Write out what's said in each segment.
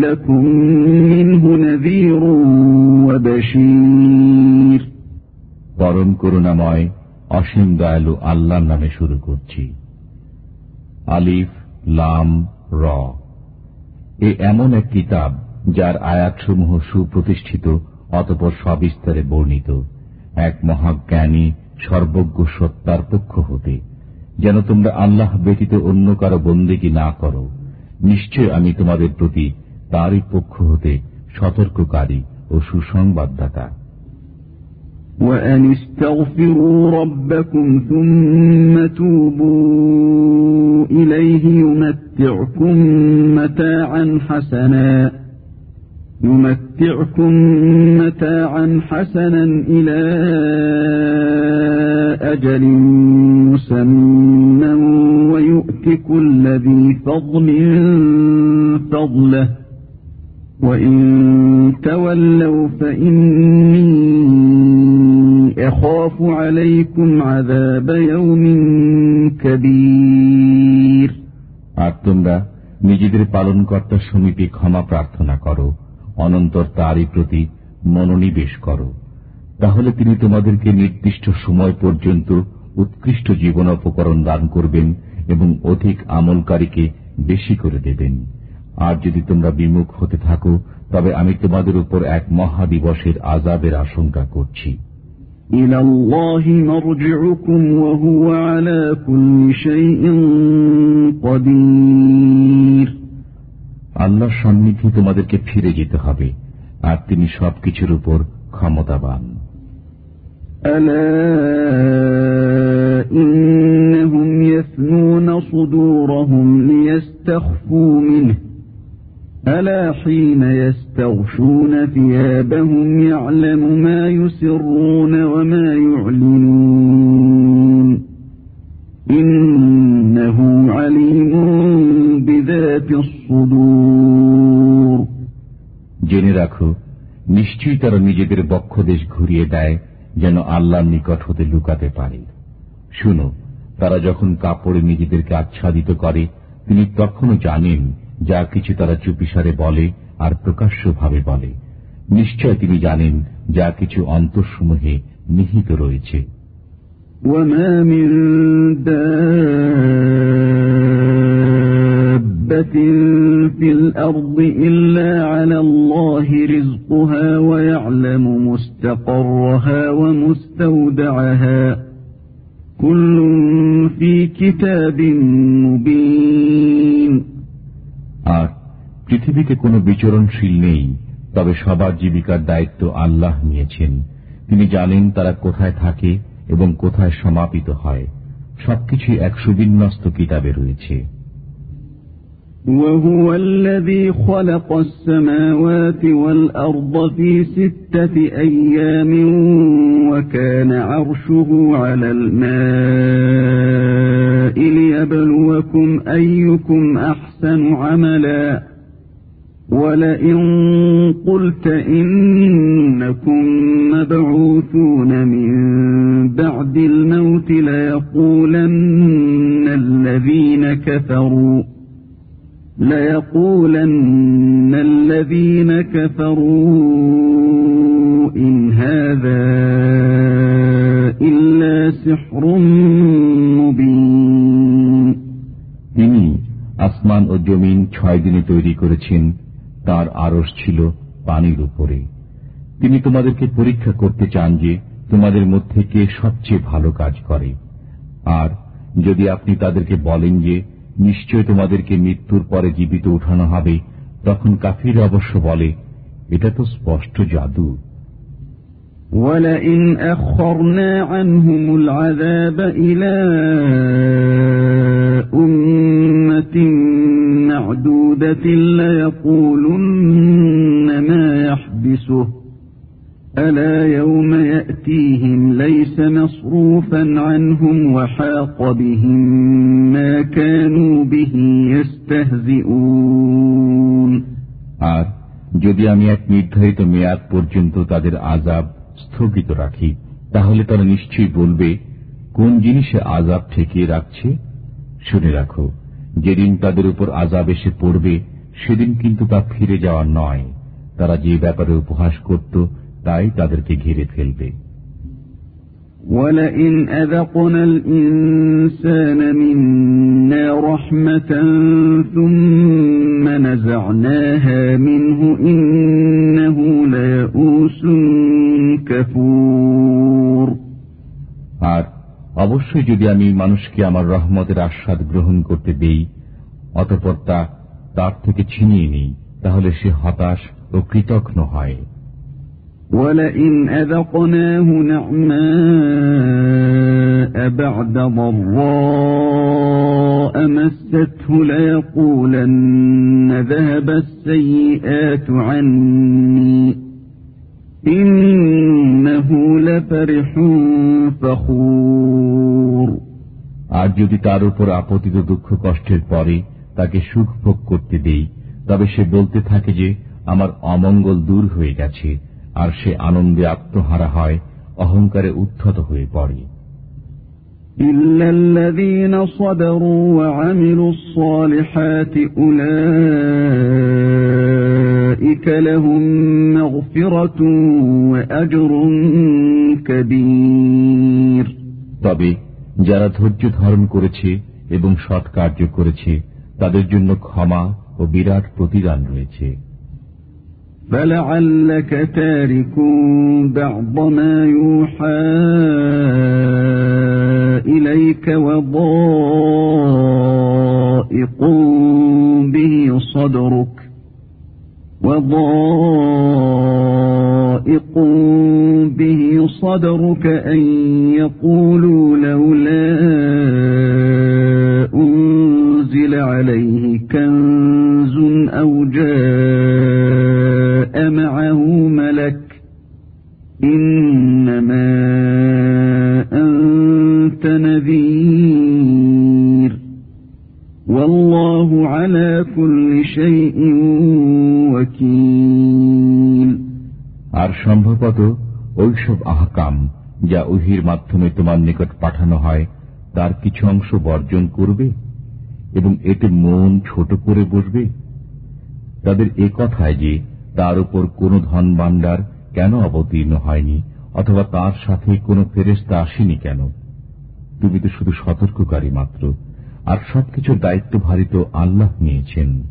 لكم منه نذير وبشير পরম করুণাময় অসীম দয়ালু আল্লাহর নামে শুরু করছি আলিফ লাম র এ এমন এক কিতাব যার আয়াতসমূহ সুপ্রতিষ্ঠিত অতপর সবিস্তারে বর্ণিত এক মহাজ্ঞানী সর্বজ্ঞ সত্তার পক্ষ হতে যেন তোমরা আল্লাহ ব্যতীত অন্য কারো বন্দিগি না করো নিশ্চয় আমি তোমাদের প্রতি তারই পক্ষ হতে সতর্ককারী ও সুসংবাদদাতা وأن استغفروا ربكم ثم توبوا إليه يمتعكم متاعا حسنا يمتعكم متاعا حسنا إلى أجل مسمى ويؤت كل ذي فضل فضله আর তোমরা নিজেদের পালনকর্তার সমীপে ক্ষমা প্রার্থনা করো, অনন্তর তারই প্রতি মনোনিবেশ করো। তাহলে তিনি তোমাদেরকে নির্দিষ্ট সময় পর্যন্ত উৎকৃষ্ট জীবন উপকরণ দান করবেন এবং অধিক আমলকারীকে বেশি করে দেবেন। আর যদি তোমরা বিমুখ হতে থাকো তবে আমি তোমাদের উপর এক মহাদিবসের আজাবের আশঙ্কা করছি إلى الله مرجعكم وهو على كل شيء قدير আল্লাহর সান্নিধ্যে তোমাদেরকে ফিরে যেতে হবে আর তিনি সবকিছুর উপর ক্ষমতাবান ألا إنهم يثنون صدورهم ليستخفوا منه ألا حين يستغشون ثيابهم يعلم ما يسرون وما يعلنون إنه عليم بذات الصدور জেনে রাখো নিশ্চয়ই তারা নিজেদের বক্ষদেশ ঘুরিয়ে দেয় যেন আল্লাহর নিকট হতে লুকাতে পারে শুনো তারা যখন কাপড়ে নিজেদেরকে আচ্ছাদিত করে তিনি তখনও জানেন যা কিছু তারা চুপিসারে বলে আর প্রকাশ্যভাবে বলে নিশ্চয় তিনি জানেন যা কিছু অন্তঃসমূহে নিহিত রয়েছে وما من دابة في الأرض إلا على الله رزقها ويعلم مستقرها ومستودعها كل في كتاب مبين আর পৃথিবীতে কোনো বিচরণশীল নেই তবে সবার জীবিকার দায়িত্ব আল্লাহ নিয়েছেন তিনি জানেন তারা কোথায় থাকে এবং কোথায় সমাপিত হয় সবকিছুই এক সুবিন্যস্ত কিতাবে রয়েছে وهو الذي خلق السماوات والأرض في ستة أيام وكان عرشه على الماء ليبلوكم أيكم أحسن عملا ولئن قلت إنكم مبعوثون من بعد الموت ليقولن الذين كفروا ليقولن الذين كفروا إن هذا إلا سحر مبين তিনি আসমান ও জমিন ছয় দিনে তৈরি করেছেন তার আরস ছিল পানির উপরে তিনি তোমাদেরকে পরীক্ষা করতে চান যে তোমাদের মধ্যে কে সবচেয়ে ভালো কাজ করে আর যদি আপনি তাদেরকে বলেন যে নিশ্চয় তোমাদেরকে মৃত্যুর পরে জীবিত উঠানো হবে তখন কাফির অবশ্য বলে এটা তো স্পষ্ট জাদু ولئن أخرنا عنهم العذاب إلى أمة معدودة ليقولن ما يحبسه ألا يوم يأتيهم ليس مصروفا عنهم وحاق بهم ما كانوا به يستهزئون আর যদি আমি এক নির্ধারিত মেয়াদ পর্যন্ত তাদের আজাব স্থগিত রাখি তাহলে তারা নিশ্চয়ই বলবে কোন জিনিসে আজাব ঠেকিয়ে রাখছে শুনে রাখো যেদিন তাদের উপর আজাব এসে পড়বে সেদিন কিন্তু তা ফিরে যাওয়া নয় তারা যে ব্যাপারে উপহাস করত তাই তাদেরকে ঘিরে ফেলবে ولئن أذقنا الإنسان منا رحمة ثم نزعناها منه إنه ليئوس كفور আর অবশ্যই যদি আমি মানুষকে আমার রহমতের আস্বাদ গ্রহণ করতে দেই অতপর তা তার থেকে ছিনিয়ে নিই তাহলে সে হতাশ ও কৃতঘ্ন হয় ولئن أذقناه نعماء بعد ضراء مسته ليقولن ذهب السيئات عني إنه لفرح فخور আর যদি তার উপর আপতিত দুঃখ কষ্টের পরে তাকে সুখ ভোগ করতে দেই তবে সে বলতে থাকে যে আমার অমঙ্গল দূর হয়ে গেছে আর সে আনন্দে আত্মহারা হয় অহংকারে উত্থত হয়ে পড়ে إلا الذين صبروا وعملوا الصالحات أولئك لهم مغفرة وأجر كبير তবে যারা ধৈর্য ধারণ করেছে এবং সৎ কার্য করেছে তাদের জন্য ক্ষমা ও বিরাট প্রতিদান রয়েছে فلعلك تارك بعض ما يوحى إليك وضائق به صدرك وضائق به صدرك أن يقولوا لولا أنزل عليه كنز أو جاء معه ملك إنما أنت نذير. والله على كل شيء আর সম্ভবত ওইসব আহকাম যা ওহির মাধ্যমে তোমার নিকট পাঠানো হয়, তার কিছু অংশ বর্জন করবে এবং এতে মন ছোট করে বসবে? তাদের এ কথায় যে তার উপর কোন ধন ভাণ্ডার কেন অবতীর্ণ হয়নি, অথবা তার সাথে কোনো ফেরেস্তা আসেনি কেন? তুমি তো শুধু সতর্ককারী মাত্র, আর সবকিছুর দায়িত্বভারিত আল্লাহ নিয়েছেন।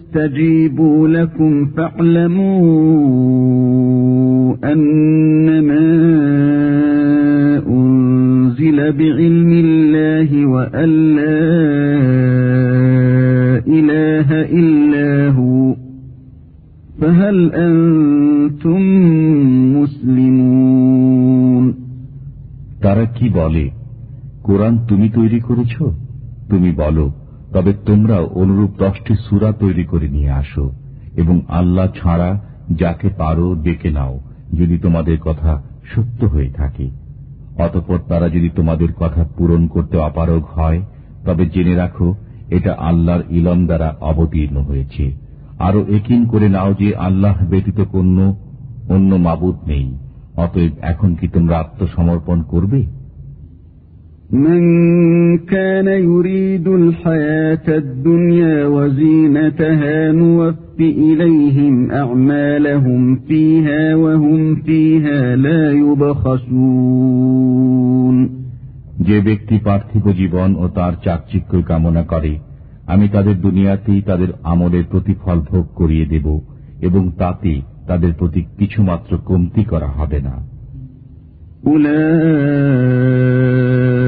يستجيبوا لكم فاعلموا أنما أنزل بعلم الله وأن لا إله إلا هو فهل أنتم مسلمون তারা কি বলে কোরআন তুমি তৈরি করেছ তুমি বলো তবে তোমরা অনুরূপ দশটি সুরা তৈরি করে নিয়ে আসো, এবং আল্লাহ ছাড়া যাকে পারো ডেকে নাও, যদি তোমাদের কথা সত্য হয়ে থাকে। অতপর তারা যদি তোমাদের কথা পূরণ করতে অপারগ হয়, তবে জেনে রাখো, এটা আল্লাহর ইলম দ্বারা অবতীর্ণ হয়েছে। আরও একিন করে নাও যে আল্লাহ ব্যতীত কোন অন্য মাবুদ নেই, অতএব এখন কি তোমরা আত্মসমর্পণ করবে? من كان يريد الحياة الدنيا وزينتها نوف إليهم أعمالهم فيها وهم فيها لا يبخسون যে ব্যক্তি পার্থিব জীবন ও তার চাকচিক্য কামনা করে আমি তাদের দুনিয়াতেই তাদের আমলের প্রতিফল ভোগ করিয়ে দেব এবং তাতে তাদের প্রতি কিছুমাত্র কমতি করা হবে না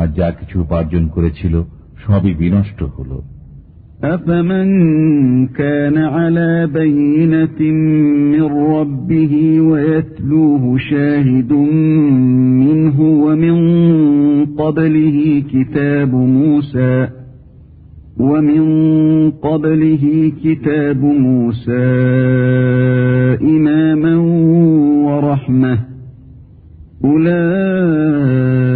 আর যা কিছু উপার্জন করেছিল সবই বিনষ্ট হল أفمن كان على بينة من ربه ويتلوه شاهد منه ومن قبله كتاب موسى ومن قبله كتاب موسى إماما ورحمة أولئك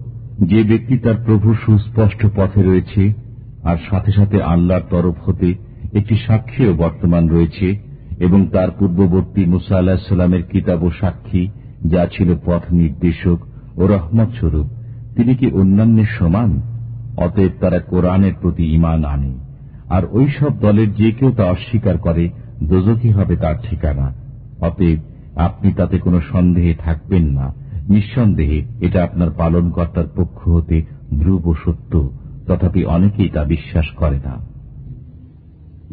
যে ব্যক্তি তার প্রভু সুস্পষ্ট পথে রয়েছে, আর সাথে সাথে আল্লাহর তরফ হতে একটি সাক্ষীও বর্তমান রয়েছে, এবং তার পূর্ববর্তী মুসা আল্লাহ সাল্লামের কিতাব ও সাক্ষী, যা ছিল পথ নির্দেশক ও রহমত স্বরূপ, তিনি কি অন্যান্যের সমান? অতএব তারা কোরআনের প্রতি ইমান আনে। আর ওই সব দলের যে কেউ তা অস্বীকার করে দোজকি হবে তার ঠিকানা। অতএব আপনি তাতে কোনো সন্দেহে থাকবেন না। নিঃসন্দেহে এটা আপনার পালনকর্তার পক্ষ হতে ধ্রুব সত্য তথাপি অনেকেই তা বিশ্বাস করে না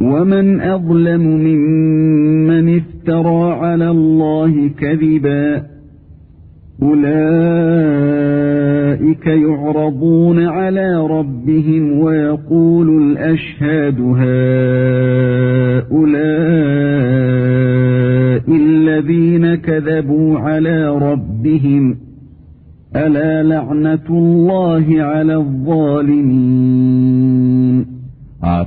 ومن أظلم ممن افترى على الله كذبا أولئك يعرضون على ربهم ويقول الأشهاد هؤلاء الذين كذبوا على ربهم ألا لعنة الله على الظالمين আর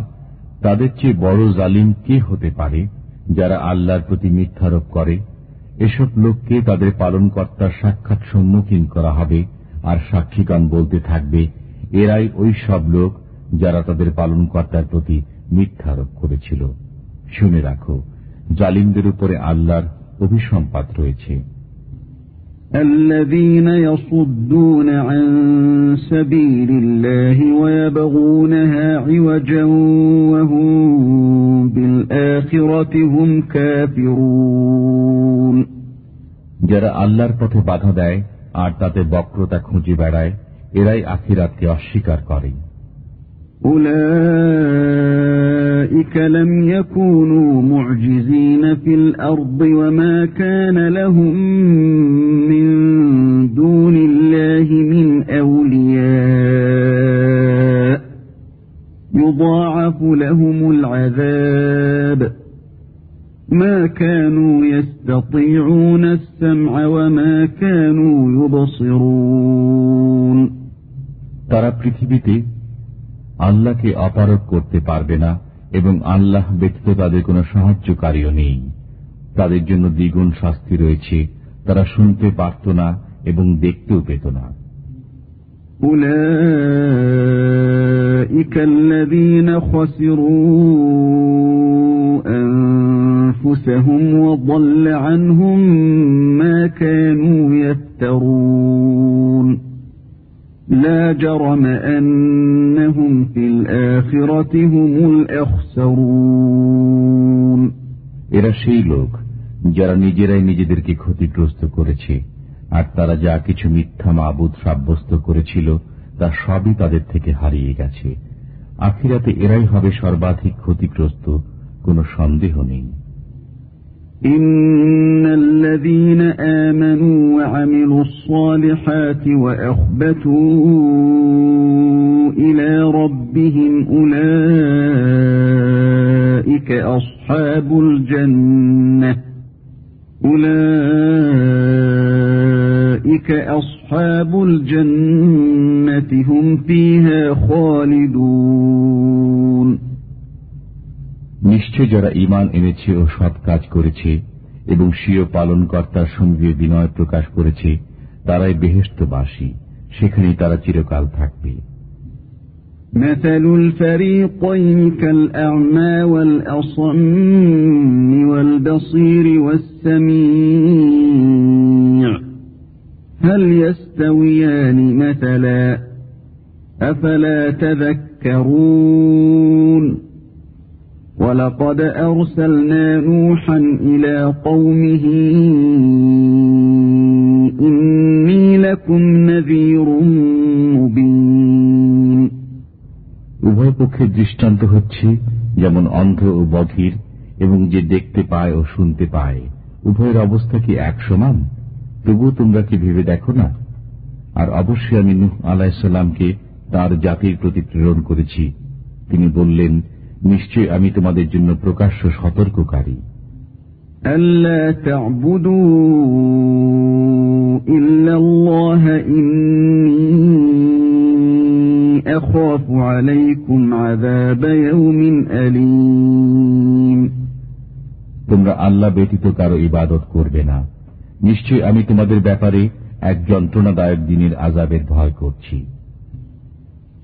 তাদের চেয়ে বড় জালিম কে হতে পারে যারা আল্লাহর প্রতি মিথ্যারোপ করে এসব লোককে তাদের পালনকর্তার সাক্ষাৎ সম্মুখীন করা হবে আর সাক্ষীগণ বলতে থাকবে এরাই ওই সব লোক যারা তাদের পালনকর্তার প্রতি মিথ্যারোপ করেছিল শুনে রাখো জালিমদের উপরে আল্লাহর অভিসম্পাত রয়েছে الذين يصدون عن سبيل الله ويبغونها عوجا وهم بالآخرة هم كافرون যারা আল্লাহর পথে বাধা দেয় আর তাতে বক্রতা খুঁজে বেড়ায় এরাই আখিরাতকে অস্বীকার করে أولئك لم يكونوا معجزين في الأرض وما كان لهم من دون الله من أولياء يضاعف لهم العذاب ما كانوا يستطيعون السمع وما كانوا يبصرون তারা পৃথিবীতে আল্লাহকে অপারক করতে পারবে না এবং আল্লাহ ব্যতীত তাদের কোনো সাহায্যকারীও নেই তাদের জন্য দ্বিগুণ শাস্তি রয়েছে তারা শুনতে পারত না এবং দেখতেও পেত না أولئك الذين خسروا أنفسهم وضل عنهم ما كانوا يفترون لا جرم أنهم في الآخرة هم الأخسرون এরা সেই লোক যারা নিজেরাই নিজেদেরকে ক্ষতিগ্রস্ত করেছে আর তারা যা কিছু মিথ্যা মাবুদ সাব্যস্ত করেছিল তা সবই তাদের থেকে হারিয়ে গেছে আখিরাতে এরাই হবে সর্বাধিক ক্ষতিগ্রস্ত কোনো সন্দেহ নেই إن الذين آمنوا وعملوا الصالحات وأخبتوا إلى ربهم أولئك أصحاب الجنة أولئك أصحاب الجنة هم فيها خالدون নিশ্চয় যারা ইমান এনেছে ও সৎ কাজ করেছে এবং স্বীয় পালনকর্তার সঙ্গে বিনয় প্রকাশ করেছে তারাই বেহেস্তবাসী সেখানেই তারা চিরকাল থাকবে مثل الفريقين كالأعمى والأصم والبصير والسميع هل يستويان مثلا أفلا تذكرون ولقد أرسلنا نوحا إلى قومه إني لكم نذير مبين উভয় পক্ষের দৃষ্টান্ত হচ্ছে যেমন অন্ধ ও বধির এবং যে দেখতে পায় ও শুনতে পায় উভয়ের অবস্থা কি এক সমান তবুও তোমরা কি ভেবে দেখো না আর অবশ্যই আমি নুহ আলাহিসাল্লামকে তার জাতির প্রতি প্রেরণ করেছি তিনি বললেন নিশ্চয় আমি তোমাদের জন্য প্রকাশ্য সতর্ককারী ألا تعبدوا إلا الله إني أخاف عليكم عذاب يوم أليم তোমরা আল্লাহ ব্যতীত কারো ইবাদত করবে না নিশ্চয় আমি তোমাদের ব্যাপারে এক যন্ত্রণাদায়ক দিনের আজাবের ভয় করছি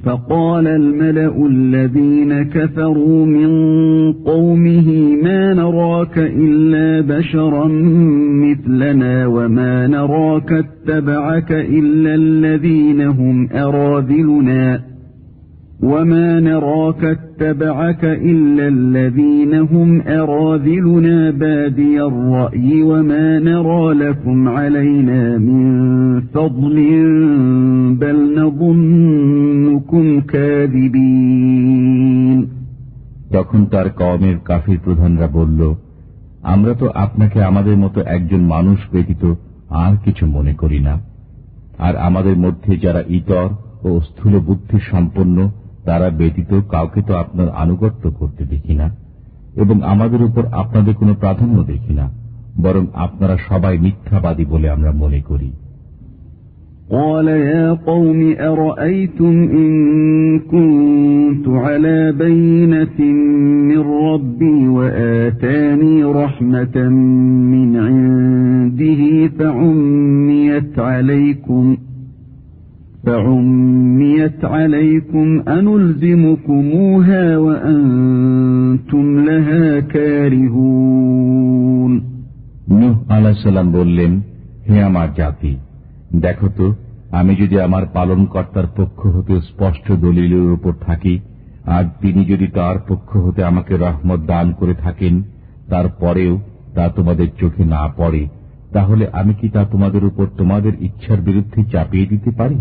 فقال الملأ الذين كفروا من قومه ما نراك إلا بشرا مثلنا وما نراك اتبعك إلا الذين هم أراذلنا وما نراك اتبعك إلا الذين هم أراذلنا بادي الرأي وما نرى لكم علينا من فضل بل نظنكم كاذبين তখন তার কমের কাফির প্রধানরা বলল আমরা তো আপনাকে আমাদের মতো একজন মানুষ ব্যতীত আর কিছু মনে করি না আর আমাদের মধ্যে যারা ইতর ও স্থূল বুদ্ধি সম্পন্ন তারা ব্যতীত কাউকে তো আপনার আনুগত্য করতে দেখি না এবং আমাদের উপর আপনাদের কোনো প্রাধান্য দেখি না বরং আপনারা সবাই মিথ্যাবাদী বলে আমরা মনে করি قال يا قوم أرأيتم إن كنت على بينة من ربي وآتاني رحمة من عنده فعميت عليكم فعميت عليكم أنلزمكموها وأنتم لها كارهون নুহ আলাহাল্লাম বললেন হে আমার জাতি দেখো তো আমি যদি আমার পালন কর্তার পক্ষ হতে স্পষ্ট দলিলের উপর থাকি আর তিনি যদি তার পক্ষ হতে আমাকে রহমত দান করে থাকেন তারপরেও তা তোমাদের চোখে না পড়ে তাহলে আমি কি তা তোমাদের উপর তোমাদের ইচ্ছার বিরুদ্ধে চাপিয়ে দিতে পারি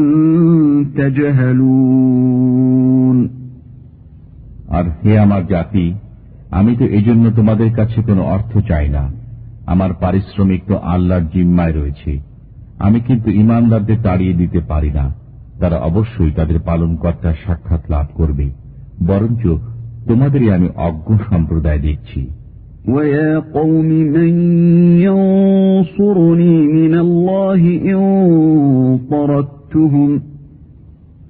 আর হে আমার জাতি আমি তো এজন্য তোমাদের কাছে কোনো অর্থ চাই না আমার পারিশ্রমিক তো আল্লাহর জিম্মায় রয়েছে আমি কিন্তু ইমানদারদের তাড়িয়ে দিতে পারি না তারা অবশ্যই তাদের পালন কর্তার সাক্ষাৎ লাভ করবে বরঞ্চ তোমাদেরই আমি অজ্ঞ সম্প্রদায় দেখছি ويا قوم من ينصرني من الله إن طردتهم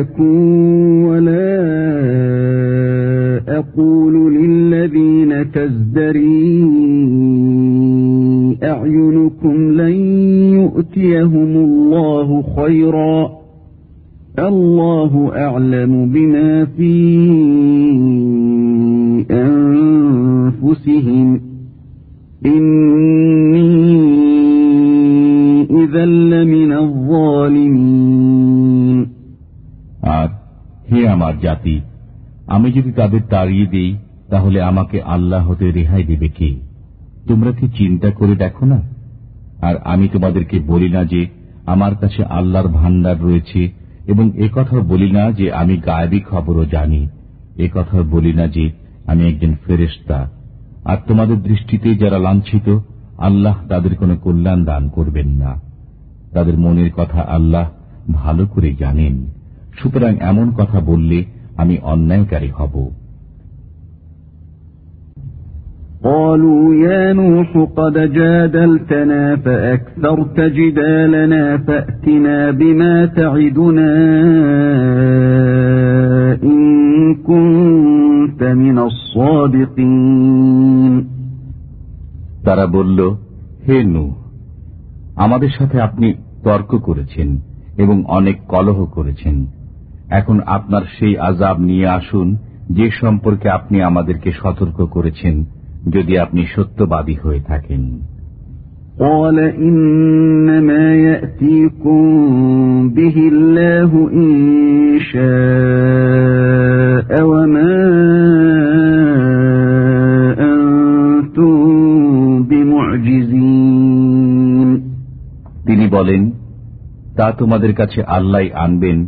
ملك ولا أقول للذين تزدري أعينكم لن يؤتيهم الله خيرا الله أعلم بما في أنفسهم إني إذا لمن الظالمين আর হে আমার জাতি, আমি যদি তাদের তাড়িয়ে দিই, তাহলে আমাকে আল্লাহ হতে রেহাই দেবে কে? তোমরা কি চিন্তা করে দেখো না? আর আমি তোমাদেরকে বলি না যে আমার কাছে আল্লাহর ভান্ডার রয়েছে, এবং একথাও বলি না যে আমি গায়েবী খবরও জানি। একথাও বলি না যে আমি একজন ফেরেস্তা আর তোমাদের দৃষ্টিতে যারা লাঞ্ছিত, আল্লাহ তাদের কোনো কল্যাণ দান করবেন না। তাদের মনের কথা আল্লাহ ভালো করে জানেন। সুতরাং এমন কথা বললে আমি অন্যায়কারী হব قالوا يا نوح قد جادلتنا فأكثرت جدالنا فأتنا بما تعدنا إن كنت من الصادقين তারা বলল হে নু আমাদের সাথে আপনি তর্ক করেছেন এবং অনেক কলহ করেছেন এখন আপনার সেই আজাব নিয়ে আসুন যে সম্পর্কে আপনি আমাদেরকে সতর্ক করেছেন যদি আপনি সত্যবাদী হয়ে থাকেন قال إنما يأتيكم به الله إن شاء وما أنتم بمعجزين তিনি বলেন তা তোমাদের কাছে আল্লাহ আনবেন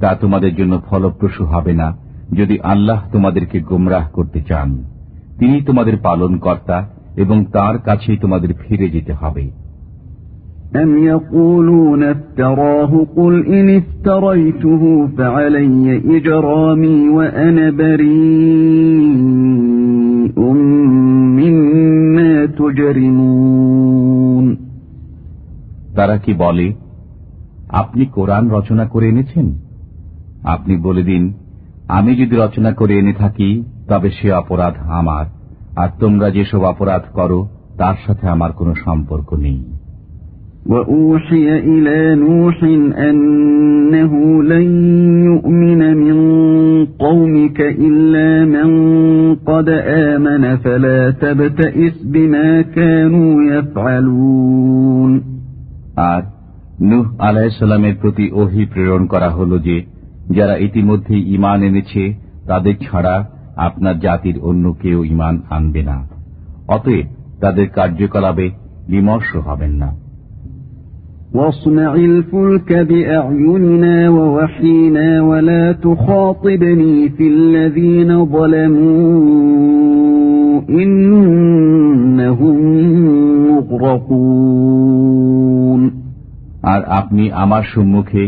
তা তোমাদের জন্য ফলপ্রসূ হবে না যদি আল্লাহ তোমাদেরকে গোমরাহ করতে চান তিনি তোমাদের পালন কর্তা এবং তার কাছেই তোমাদের ফিরে যেতে হবে أم يقولون افتراه قل إن افتريته فعلي إجرامي وأنا بريء مما تجرمون তারা কি বলে আপনি কোরআন রচনা করে এনেছেন আপনি বলে দিন আমি যদি রচনা করে এনে থাকি তবে সে অপরাধ আমার আর তোমরা যেসব অপরাধ করো তার সাথে আমার কোনো সম্পর্ক নেই وأوحي إلى نوح أنه لن يؤمن من قومك إلا من قد آمن فلا تبتئس بما كانوا يفعلون আর নুহ আলাহিসাল্লামের প্রতি ওহি প্রেরণ করা হল যে যারা ইতিমধ্যে ইমান এনেছে তাদের ছাড়া আপনার জাতির অন্য কেউ ইমান আনবে না অতএব তাদের কার্যকলাপে বিমর্ষ হবেন না واصنع الفلك بأعيننا ووحينا ولا تخاطبني في الذين ظلموا إنهم مغرقون আর আপনি আমার সম্মুখে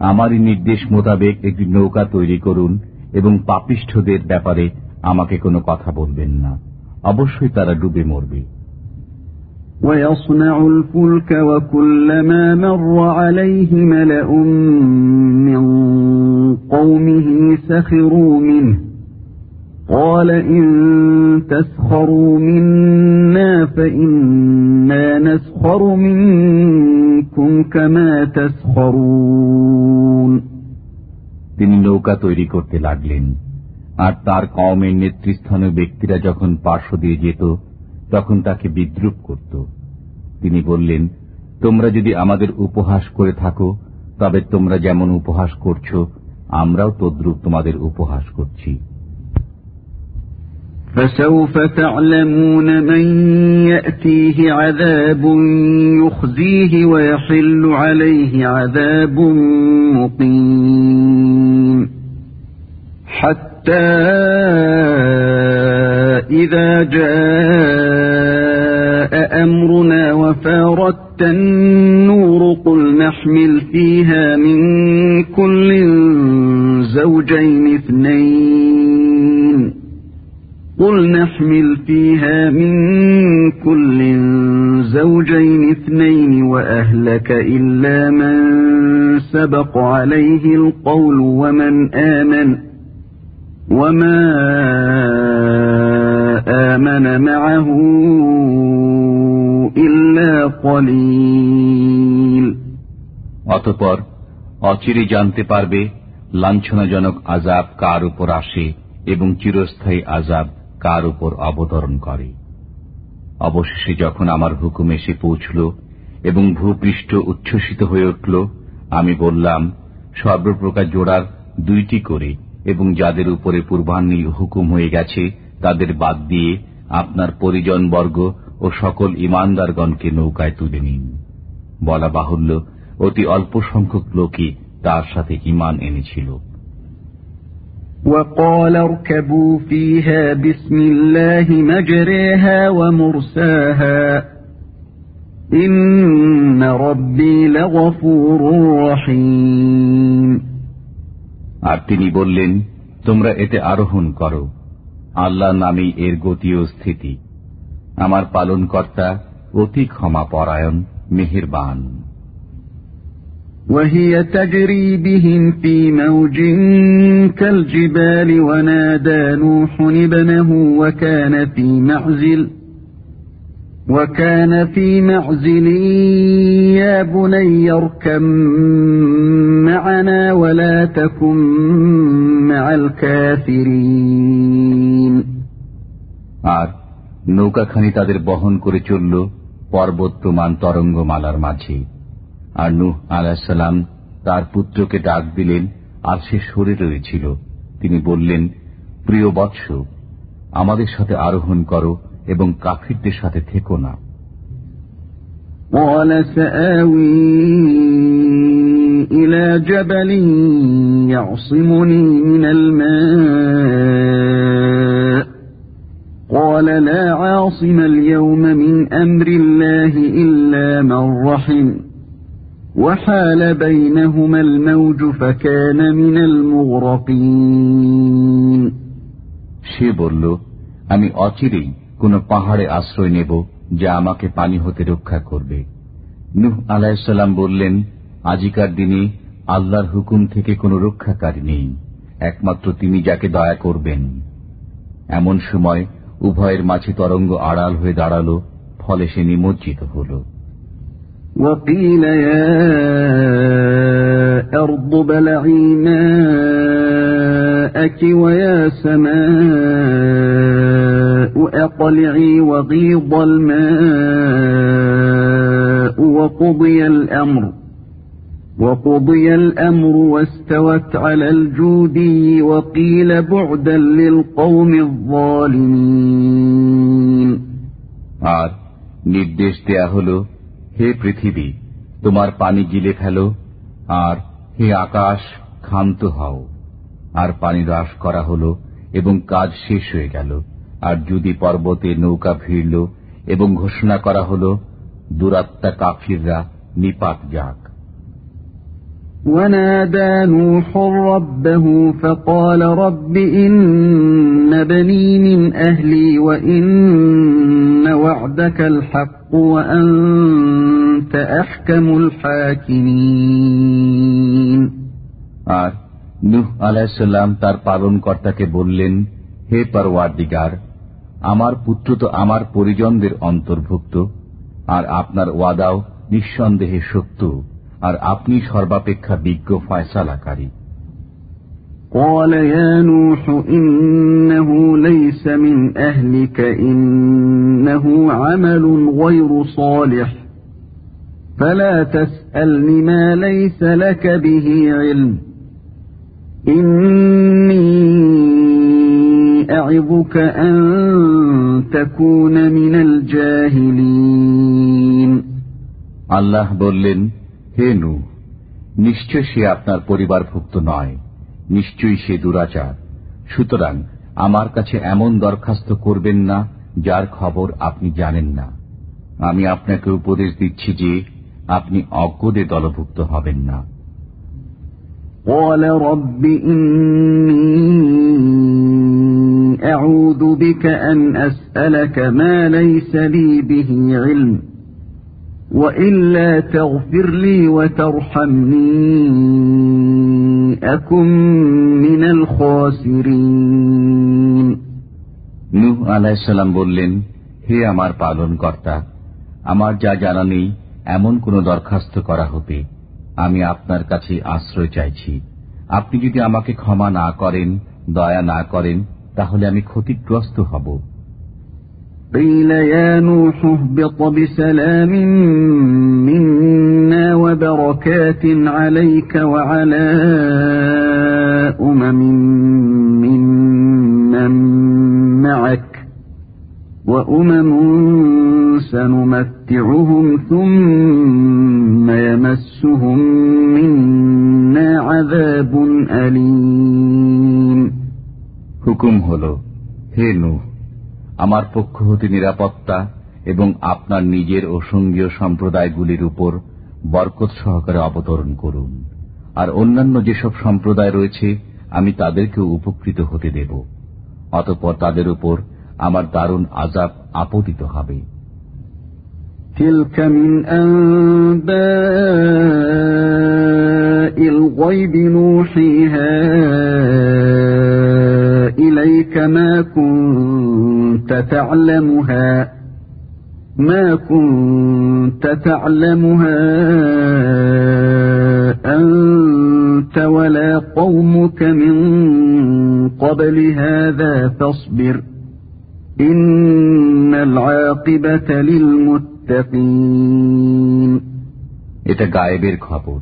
আমারই নির্দেশ মোতাবেক একটি নৌকা তৈরি করুন এবং পাপিষ্ঠদের ব্যাপারে আমাকে কোনো কথা বলবেন না অবশ্যই তারা ডুবে মরবে ويصنع الفلك وكلما مر عليه ملأ من قومه سخروا منه قال إن تسخروا منا فإنا نسخر منكم كما تسخرون তিনি নৌকা তৈরি করতে লাগলেন আর তার কমের নেতৃস্থানীয় ব্যক্তিরা যখন পার্শ্ব দিয়ে যেত তখন তাকে বিদ্রুপ করত তিনি বললেন তোমরা যদি আমাদের উপহাস করে থাকো তবে তোমরা যেমন উপহাস করছো আমরাও তদ্রুপ তোমাদের উপহাস করছি فسوف تعلمون من يأتيه عذاب يخزيه ويحل عليه عذاب مقيم. حتى إذا جاء أمرنا وفاردت النور قل نحمل فيها من كل زوجين اثنين. قل نحمل فيها من كل زوجين اثنين وأهلك إلا من سبق عليه القول ومن آمن وما آمن معه إلا قليل অতপর অচিরে জানতে পারবে লাঞ্ছনাজনক আজাব কার উপর আসে এবং চিরস্থায়ী আজাব কার উপর অবতরণ করে। অবশেষে যখন আমার হুকুম এসে পৌঁছল এবং ভূপৃষ্ঠ উচ্ছ্বসিত হয়ে উঠল, আমি বললাম, সর্বপ্রকার জোড়ার দুইটি করে এবং যাদের উপরে পূর্বাহ্নীর হুকুম হয়ে গেছে, তাদের বাদ দিয়ে আপনার পরিজনবর্গ ও সকল ইমানদারগণকে নৌকায় তুলে নিন। বলা বাহুল্য, অতি অল্প সংখ্যক লোকই তার সাথে ইমান এনেছিল। وقال اركبوا فيها بسم الله مجريها ومرساها إن ربي لغفور رحيم আর তিনি বললেন তোমরা এতে আরোহণ করো আল্লাহ নামে এর গতি ও স্থিতি আমার পালনকর্তা অতি ক্ষমা পরায়ণ মেহেরবান وهي تجري بهم في موج كالجبال ونادى نوح ابنه وكان في معزل وكان في معزل يا بني اركب معنا ولا تكن مع الكافرين আর নৌকাখানি তাদের বহন করে চলল পর্বতমান তরঙ্গমালার মাঝে আর নুহ আলাহাম তার পুত্রকে ডাক দিলেন আর সে সরে রয়েছিল তিনি বললেন প্রিয় বৎস আমাদের সাথে আরোহণ করো এবং কাফিরদের সাথে থেকো না قال سآوي إلى جبل يعصمني من الماء قال لا عاصم اليوم من أمر الله إلا من رحم وحال بينهما الموج فكان من المغرقين সে বলল আমি অচিরেই কোন পাহাড়ে আশ্রয় নেব যা আমাকে পানি হতে রক্ষা করবে নুহ আলাহিসাল্লাম বললেন আজিকার দিনে আল্লাহর হুকুম থেকে কোনো রক্ষাকারী নেই একমাত্র তিনি যাকে দয়া করবেন এমন সময় উভয়ের মাঝে তরঙ্গ আড়াল হয়ে দাঁড়াল ফলে সে নিমজ্জিত হল وقيل يا أرض بلعي ماءك ويا سماء أقلعي وغيض الماء وقضي الأمر وقضي الأمر واستوت على الجودي وقيل بعدا للقوم الظالمين আর নির্দেশ দেয়া হল হে পৃথিবী, তোমার পানি গিলে ফেলো, আর হে আকাশ, ক্ষান্ত হও। আর পানি হ্রাস করা হল, এবং কাজ শেষ হয়ে গেল। আর যদি পর্বতে নৌকা ভিড়ল, এবং ঘোষণা করা হল, দুরাত্মা কাফিররা নিপাত যাক। ونادى نوح ربه فقال رب إن بني من أهلي وإن وعدك الحق وأنت أحكم الحاكمين আর নুহ আলাহিসাল্লাম তার পালন কর্তাকে বললেন হে পরওয়ারদিগার আমার পুত্র তো আমার পরিজনদের অন্তর্ভুক্ত আর আপনার ওয়াদাও নিঃসন্দেহে সত্য আর আপনি সর্বাপেক্ষা বিজ্ঞ ফয়সালাকারী قال يا نوح إنه ليس من أهلك إنه عمل غير صالح فلا تسألني ما ليس لك به علم إني أعظك أن تكون من الجاهلين আল্লাহ বললেন হে নু নিশ্চয় সে আপনার পরিবারভুক্ত নয় নিশ্চয়ই সে দুরাচার সুতরাং আমার কাছে এমন দরখাস্ত করবেন না যার খবর আপনি জানেন না আমি আপনাকে উপদেশ দিচ্ছি যে আপনি অজ্ঞদের দলভুক্ত হবেন না قال رب إني أعوذ بك أن أسألك ما ليس لي به علم وإلا تغفر لي وترحمني أكن من الخاسرين নূহ আলাইসাল্লাম বললেন হে আমার পালন কর্তা আমার যা জানা নেই এমন কোন দরখাস্ত করা হতে আমি আপনার কাছে আশ্রয় চাইছি আপনি যদি আমাকে ক্ষমা না করেন দয়া না করেন তাহলে আমি ক্ষতিগ্রস্ত হব قيل يا نوح اهبط بسلام منا وبركات عليك وعلى أمم من من معك وأمم سنمتعهم ثم يمسهم منا عذاب أليم. حكم هلو هي نوح আমার পক্ষ হতে নিরাপত্তা এবং আপনার নিজের ও সঙ্গীয় সম্প্রদায়গুলির উপর বরকত সহকারে অবতরণ করুন আর অন্যান্য যেসব সম্প্রদায় রয়েছে আমি তাদেরকেও উপকৃত হতে দেব অতপর তাদের উপর আমার দারুণ আজাব আপতিত হবে تلك من أنباء الغيب نوحيها إليك ما كنت تعلمها ما كنت تعلمها أنت ولا قومك من قبل هذا فاصبر إن العاقبة للمتقين এটা গায়েবের খবর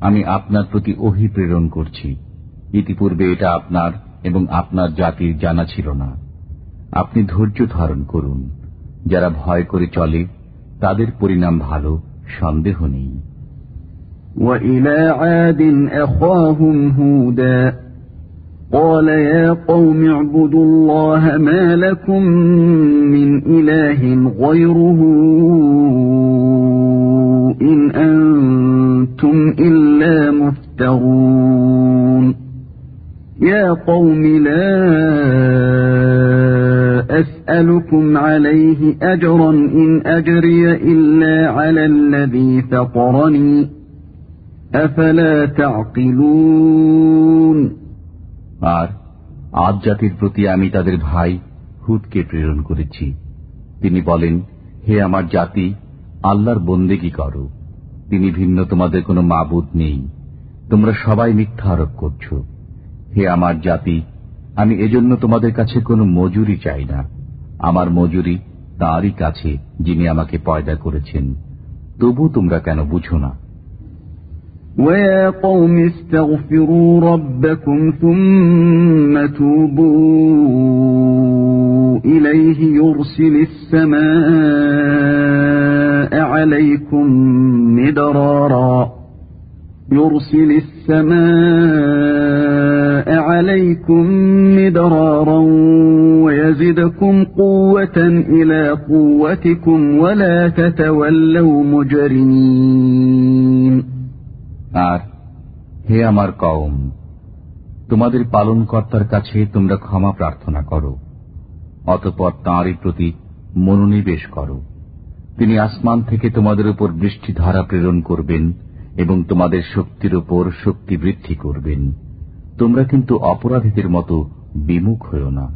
আমি আপনার প্রতি ওহি প্রেরণ করছি ইতিপূর্বে এটা আপনার এবং আপনার জাতির জানা ছিল না আপনি ধৈর্য ধারণ করুন যারা ভয় করে চলে তাদের পরিণাম ভালো সন্দেহ নেই وإلى عاد أخاهم هودا قال يا قوم اعبدوا الله ما لكم من إله غيره يا قوم لا أسألكم عليه أجرا إن أجري إلا على الذي فطرني أفلا تعقلون আর আজ জাতির প্রতি আমি তাদের ভাই হুদকে প্রেরণ করেছি তিনি বলেন হে আমার জাতি আল্লাহর বন্দেগি করো তিনি ভিন্ন তোমাদের কোনো মাবুদ নেই তোমরা সবাই মিথ্যা আরোপ করছো হে আমার জাতি আমি এজন্য তোমাদের কাছে কোনো মজুরি চাই না আমার মজুরি তাঁরই কাছে যিনি আমাকে পয়দা করেছেন তবু তোমরা কেন বুঝো না ويا قوم استغفروا ربكم ثم توبوا إليه يرسل السماء عليكم مدرارا يرسل السماء عليكم مدرارا ويزدكم قوة إلى قوتكم ولا تتولوا مجرمين আর হে আমার কওম তোমাদের পালনকর্তার কাছে তোমরা ক্ষমা প্রার্থনা করো অতপর তাঁরই প্রতি মনোনিবেশ করো তিনি আসমান থেকে তোমাদের উপর বৃষ্টিধারা প্রেরণ করবেন এবং তোমাদের শক্তির উপর শক্তি বৃদ্ধি করবেন তোমরা কিন্তু অপরাধীদের মতো বিমুখ হও না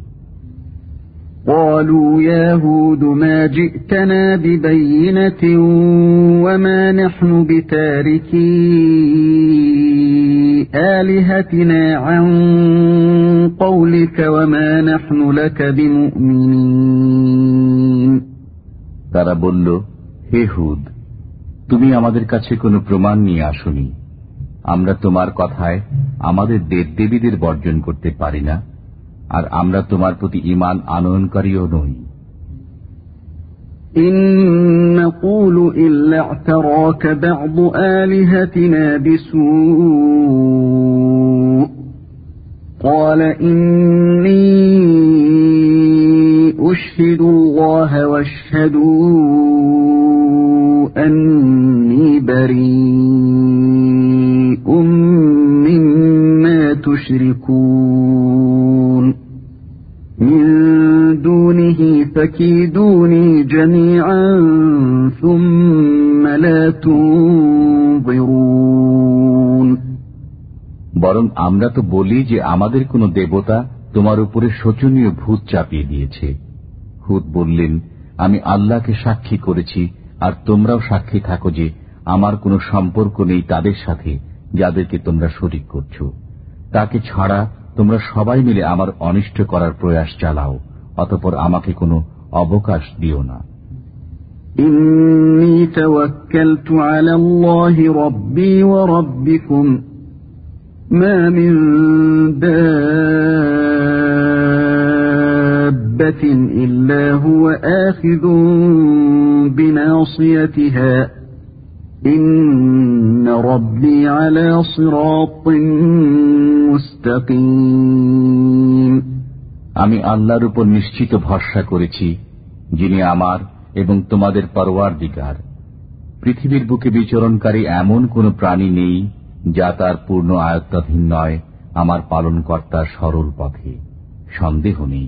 قالوا يا هود ما جئتنا ببينة وما نحن بتاركي آلهتنا عن قولك وما نحن لك بمؤمنين তারা বলল হে হুদ তুমি আমাদের কাছে কোনো প্রমাণ নিয়ে আসনি আমরা তোমার কথায় আমাদের দেব দেবীদের বর্জন করতে পারি না আর আমরা তোমার প্রতি ইমান আনয়নকারীও নই إن نقول إلا اعتراك بعض آلهتنا بسوء قال إني أشهد الله واشهدوا أني بريء مما تشركون من دونه فكيدوني جميعا ثم لا تنظرون বরং আমরা তো বলি যে আমাদের কোন দেবতা তোমার উপরে শোচনীয় ভূত চাপিয়ে দিয়েছে হুদ বললেন আমি আল্লাহকে সাক্ষী করেছি আর তোমরাও সাক্ষী থাকো যে আমার কোনো সম্পর্ক নেই তাদের সাথে যাদেরকে তোমরা শরিক করছ তাকে ছাড়া তোমরা সবাই মিলে আমার অনিষ্ট করার প্রয়াস চালাও অতপর আমাকে কোনো অবকাশ দিও না إني توكلت على الله ربي وربكم ما من دابة إلا هو آخذ بناصيتها إن ربي على صراط مستقيم আমি আল্লাহর উপর নিশ্চিত ভরসা করেছি যিনি আমার এবং তোমাদের পরওয়ার দিগার পৃথিবীর বুকে বিচরণকারী এমন কোন প্রাণী নেই যা তার পূর্ণ আয়ত্তাধীন নয় আমার পালনকর্তার সরল পথে সন্দেহ নেই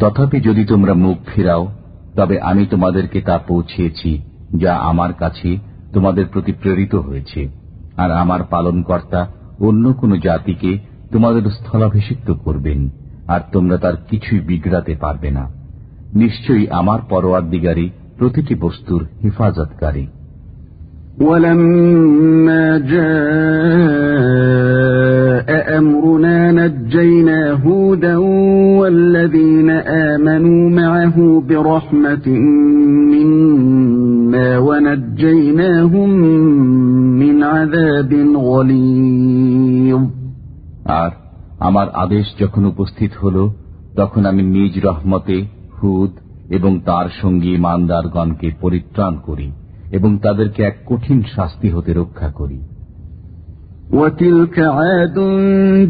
তথাপি যদি তোমরা মুখ ফিরাও তবে আমি তোমাদেরকে তা পৌঁছিয়েছি যা আমার কাছে তোমাদের প্রতি প্রেরিত হয়েছে আর আমার পালনকর্তা অন্য কোন জাতিকে তোমাদের স্থলাভিষিক্ত করবেন আর তোমরা তার কিছুই বিগড়াতে পারবে না নিশ্চয়ই আমার পরোয়ার দিগারি প্রতিটি বস্তুর হেফাজতকারী ولما جاء أمرنا آمنوا معه برحمة منا ونجيناهم من عذاب غليظ আর আমার আদেশ যখন উপস্থিত হল তখন আমি নিজ রহমতে হুদ এবং তার সঙ্গী মান্দারগণকে পরিত্রাণ করি এবং তাদেরকে এক কঠিন শাস্তি হতে রক্ষা করি وتلك عاد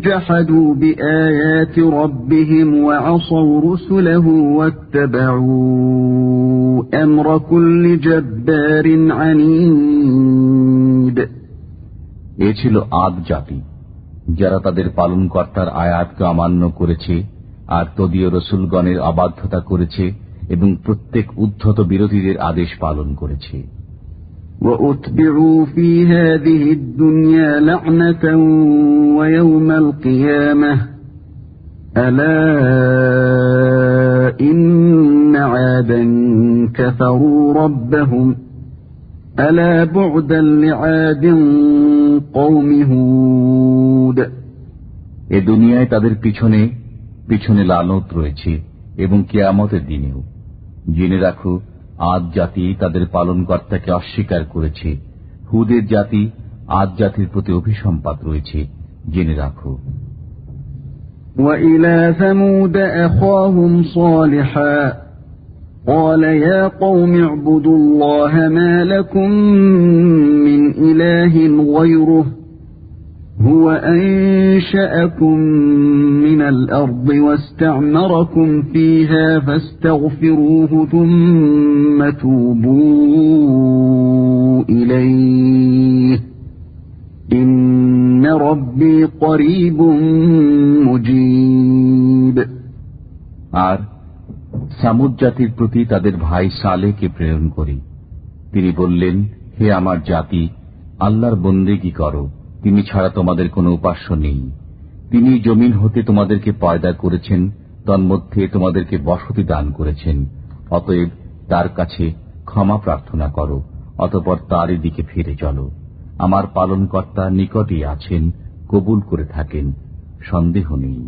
جحدوا بآيات ربهم وعصوا رسله واتبعوا أمر كل جبار عنيد এ ছিল আদ জাতি যারা তাদের পালনকর্তার আয়াতকে অমান্য করেছে আর তদীয় রসুলগণের অবাধ্যতা করেছে এবং প্রত্যেক উদ্ধত বিরোধীদের আদেশ পালন করেছে وأتبعوا في هذه الدنيا لعنة ويوم القيامة ألا إن عادا كفروا ربهم ألا بعدا لعاد قوم هود এ দুনিয়ায় তাদের পিছনে পিছনে লালত রয়েছে এবং কেয়ামতের দিনেও জেনে রাখো আদ জাতি তাদের পালনকর্তাকে অস্বীকার করেছে হুদের জাতি আদ জাতির প্রতি অভিসম্পাত রয়েছে জেনে রাখো وإلى ثمود أخاهم صالحا قال يا قوم اعبدوا الله ما لكم من إله غيره هو أنشأكم من الأرض واستعمركم فيها فاستغفروه ثم توبوا إليه إن ربي قريب مجيب আর সামুদ জাতির প্রতি তাদের ভাই সালেকে প্রেরণ করি তিনি বললেন হে আমার জাতি আল্লাহর বন্দেগী করো তিনি ছাড়া তোমাদের কোনো উপাস্য নেই। তিনি জমিন হতে তোমাদেরকে পয়দা করেছেন, তন্মধ্যে তোমাদেরকে বসতি দান করেছেন। অতএব তার কাছে ক্ষমা প্রার্থনা করো, অতপর তারই দিকে ফিরে চলো। আমার পালনকর্তা নিকটই আছেন, কবুল করে থাকেন, সন্দেহ নেই।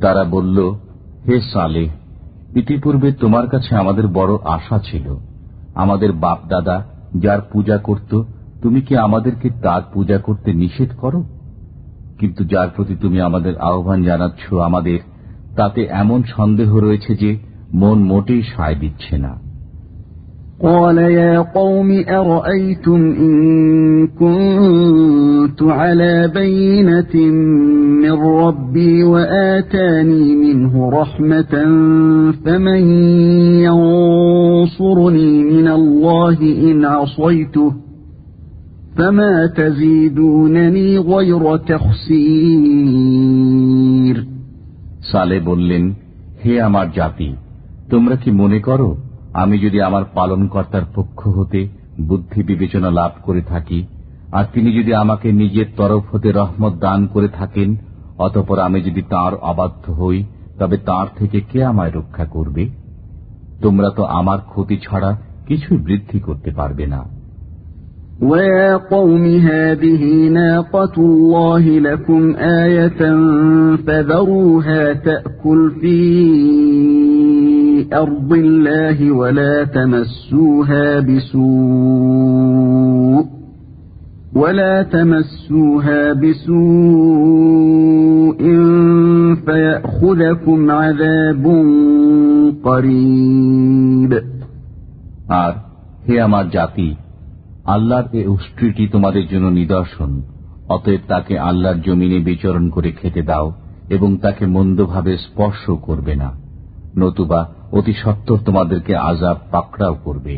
তারা বলল, হে সালে ইতিপূর্বে তোমার কাছে আমাদের বড় আশা ছিল। আমাদের বাপ দাদা যার পূজা করত, তুমি কি আমাদেরকে তার পূজা করতে নিষেধ করো? কিন্তু যার প্রতি তুমি আমাদের আহ্বান জানাচ্ছ আমাদের, তাতে এমন সন্দেহ রয়েছে যে মন মোটেই সায় দিচ্ছে না। قال يا قوم أرأيتم إن كنت على بينة من ربي وآتاني منه رحمة فمن ينصرني من الله إن عصيته فما تزيدونني غير تخسير সালে বললেন হে আমার জাতি তোমরা কি মনে করো আমি যদি আমার পালনকর্তার পক্ষ হতে বুদ্ধি বিবেচনা লাভ করে থাকি আর তিনি যদি আমাকে নিজের তরফ হতে রহমত দান করে থাকেন অতপর আমি যদি তার অবাধ্য হই তবে তার থেকে কে আমায় রক্ষা করবে তোমরা তো আমার ক্ষতি ছাড়া কিছুই বৃদ্ধি করতে পারবে না ويا قوم هذه ناقة الله لكم آية فذروها تأكل في أرض الله ولا تمسوها بسوء ولا تمسوها بسوء فيأخذكم عذاب قريب আর হে আমার জাতি আল্লাহর এ উষ্ট্রিটি তোমাদের জন্য নিদর্শন অতএব তাকে আল্লাহর জমিনে বিচরণ করে খেতে দাও এবং তাকে মন্দভাবে স্পর্শ করবে না নতুবা অতি সত্তর তোমাদেরকে আজাব পাকড়াও করবে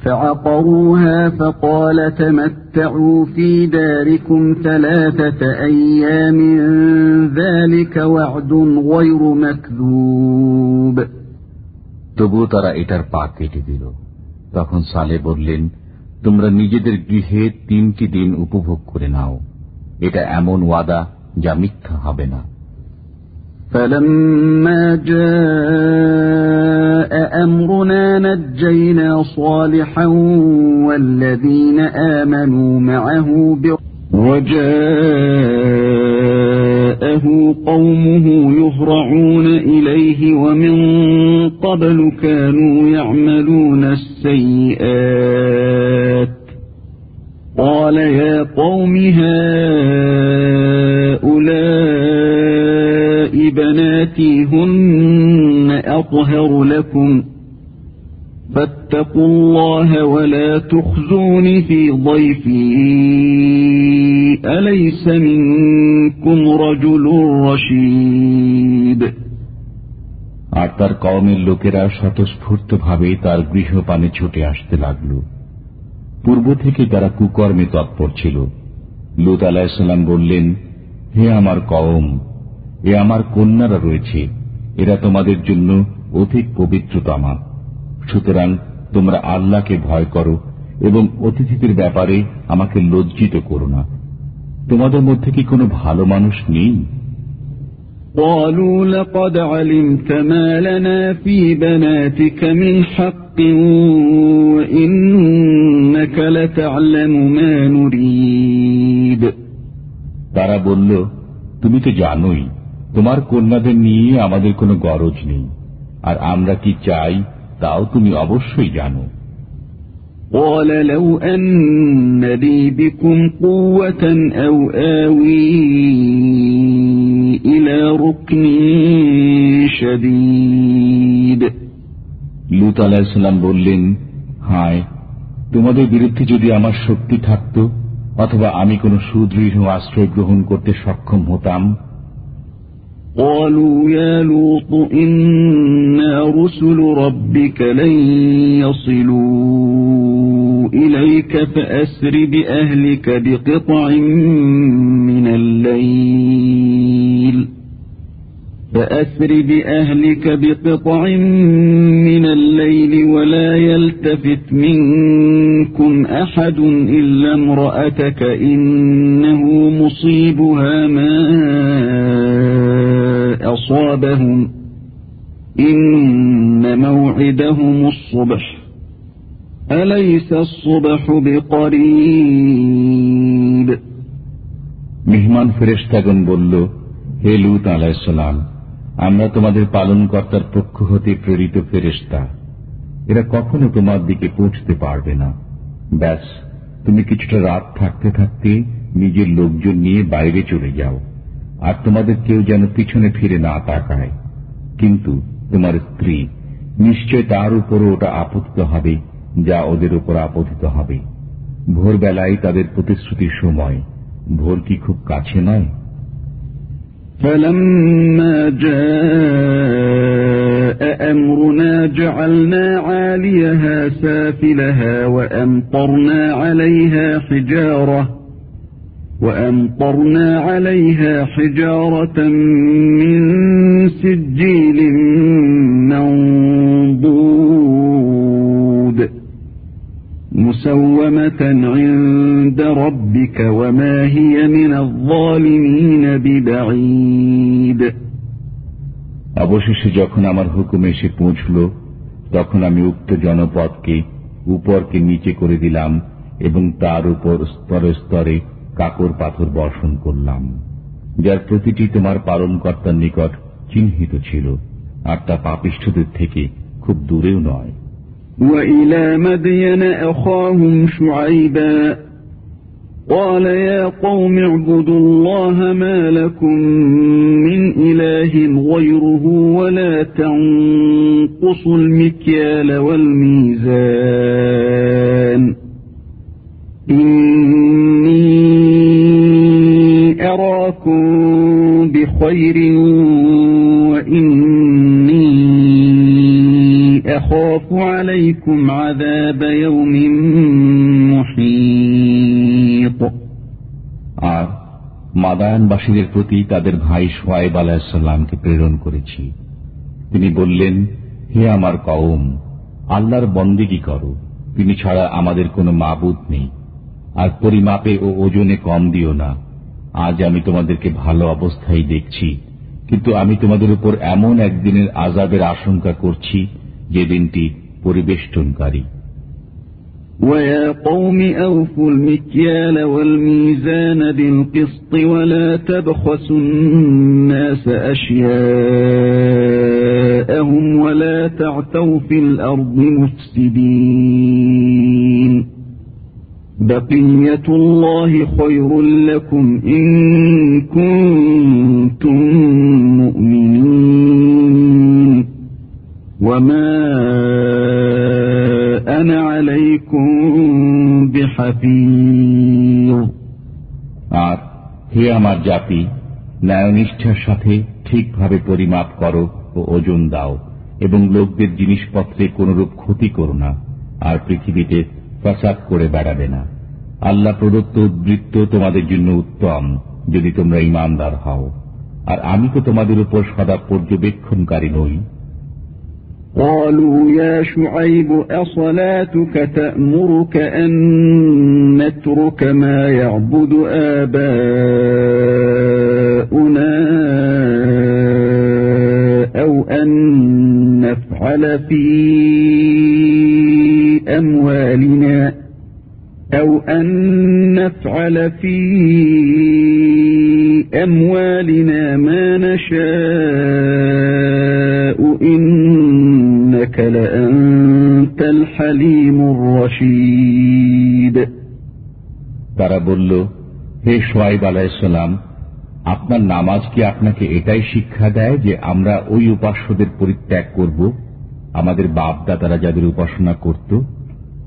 فعقروها فقال تمتعوا في داركم ثلاثة أيام ذلك وعد غير مكذوب তবুও তারা এটার পা কেটে দিল তখন সালে বললেন তোমরা নিজেদের গৃহে তিনটি দিন উপভোগ করে নাও এটা এমন ওয়াদা যা মিথ্যা হবে না فلما جاء أمرنا نجينا صالحا والذين آمنوا معه وجاءه قومه يهرعون إليه ومن قبل كانوا يعملون السيئات. قال يا قوم هؤلاء بناتي هن أطهر لكم فاتقوا الله ولا تخزون في ضيفي أليس منكم رجل رشيد আর তার কওমের লোকেরা স্বতঃস্ফূর্তভাবে তার গৃহপানে ছুটে আসতে লাগল পূর্ব থেকে তারা কুকর্মে তৎপর ছিল লুত আলাহিসাল্লাম বললেন হে আমার কওম এ আমার কন্যারা রয়েছে এরা তোমাদের জন্য অধিক পবিত্রতমা সুতরাং তোমরা আল্লাহকে ভয় করো এবং অতিথিদের ব্যাপারে আমাকে লজ্জিত করো না তোমাদের মধ্যে কি কোনো ভালো মানুষ নেই قالوا لقد علمت ما لنا في بناتك من حق وإنك لتعلم ما نريد তারা বলল তুমি তো জানোই তোমার কন্যাদের নিয়ে আমাদের কোনো গরজ নেই আর আমরা কি চাই তাও তুমি অবশ্যই জানো قال لو أن لي بكم قوة أو آوي إلى ركن شديد লুত আলাহিসাল্লাম বললেন হায় তোমাদের বিরুদ্ধে যদি আমার শক্তি থাকত অথবা আমি কোনো সুদৃঢ় আশ্রয় গ্রহণ করতে সক্ষম হতাম قالوا يا لوط إنا رسل ربك لن يصلوا إليك فأسر بأهلك بقطع من الليل. فأسر بأهلك بقطع من الليل ولا يلتفت منكم أحد إلا امرأتك إنه مصيبها ما أصابهم إن موعدهم الصبح أليس الصبح بقريب؟ مهمان فرشتاكم بلو هي عليه السلام. আমরা তোমাদের পালনকর্তার পক্ষ হতে প্রেরিত ফেরেশতা। এরা কখনো তোমার দিকে পৌঁছতে পারবে না। ব্যাস, তুমি কিছুটা রাত থাকতে থাকতে নিজের লোকজন নিয়ে বাইরে চলে যাও, আর তোমাদের কেউ যেন পিছনে ফিরে না তাকায়। কিন্তু তোমার স্ত্রী, নিশ্চয় তার উপরও ওটা আপত্ত হবে, যা ওদের উপর আপতিত হবে। ভোরবেলায় তাদের প্রতিশ্রুতির সময়। ভোর কি খুব কাছে নয়? فلما جاء أمرنا جعلنا عاليها سافلها وأمطرنا عليها حجارة وأمطرنا عليها حجارة من سجيل منضود مسومة عند ربك وما هي من الظالمين ببعيد অবশেষে যখন আমার হুকুম এসে পৌঁছল তখন আমি উক্ত জনপদকে উপরকে নিচে করে দিলাম এবং তার উপর স্তরে স্তরে কাকর পাথর বর্ষণ করলাম যার প্রতিটি তোমার পালনকর্তার নিকট চিহ্নিত ছিল আর তা পাপিষ্ঠদের থেকে খুব দূরেও নয় وإلى مدين أخاهم شعيبا. قال يا قوم اعبدوا الله ما لكم من إله غيره ولا تنقصوا المكيال والميزان. إني أراكم بخير أخاف عليكم عذاب يوم محيط আর মাদায়নবাসীদের প্রতি তাদের ভাই সোয়াইব আলাহিসাল্লামকে প্রেরণ করেছি তিনি বললেন হে আমার কওম আল্লাহর বন্দিগি করো তিনি ছাড়া আমাদের কোনো মাবুদ নেই আর পরিমাপে ও ওজনে কম দিও না আজ আমি তোমাদেরকে ভালো অবস্থায় দেখছি কিন্তু আমি তোমাদের উপর এমন একদিনের আজাবের আশঙ্কা করছি যে দিনটি পরিবেষ্টনকারী ويا قوم أوفوا المكيال والميزان بالقسط ولا تبخسوا الناس أشياءهم ولا تعثوا في الأرض مفسدين بقية الله خير لكم إن كنتم مؤمنين وما أنا عليكم بحفيظ আর হে আমার জাতি ন্যায়নিষ্ঠার সাথে ঠিকভাবে পরিমাপ করো ও ওজন দাও এবং লোকদের জিনিসপত্রে কোনরূপ ক্ষতি করো না আর পৃথিবীতে প্রসাদ করে বেড়াবে না আল্লাহ প্রদত্ত উদ্বৃত্ত তোমাদের জন্য উত্তম যদি তোমরা ইমানদার হও আর আমি তো তোমাদের উপর সদা পর্যবেক্ষণকারী নই قالوا يا شعيب أصلاتك تأمرك أن نترك ما يعبد آباؤنا أو أن نفعل في أموالنا أو أن نفعل في أموالنا ما نشاء إنك لأنت الحليم الرشيد তারা বলল হে সোয়াইব আলাইসাল্লাম আপনার নামাজ কি আপনাকে এটাই শিক্ষা দেয় যে আমরা ওই উপাস্যদের পরিত্যাগ করব আমাদের বাপ দাদারা যাদের উপাসনা করত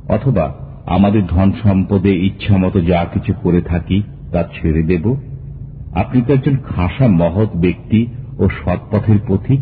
অথবা আমাদের ধন সম্পদে ইচ্ছা মতো যা কিছু করে থাকি তা ছেড়ে দেব আপনি তো একজন খাসা মহৎ ব্যক্তি ও সৎপথের পথিক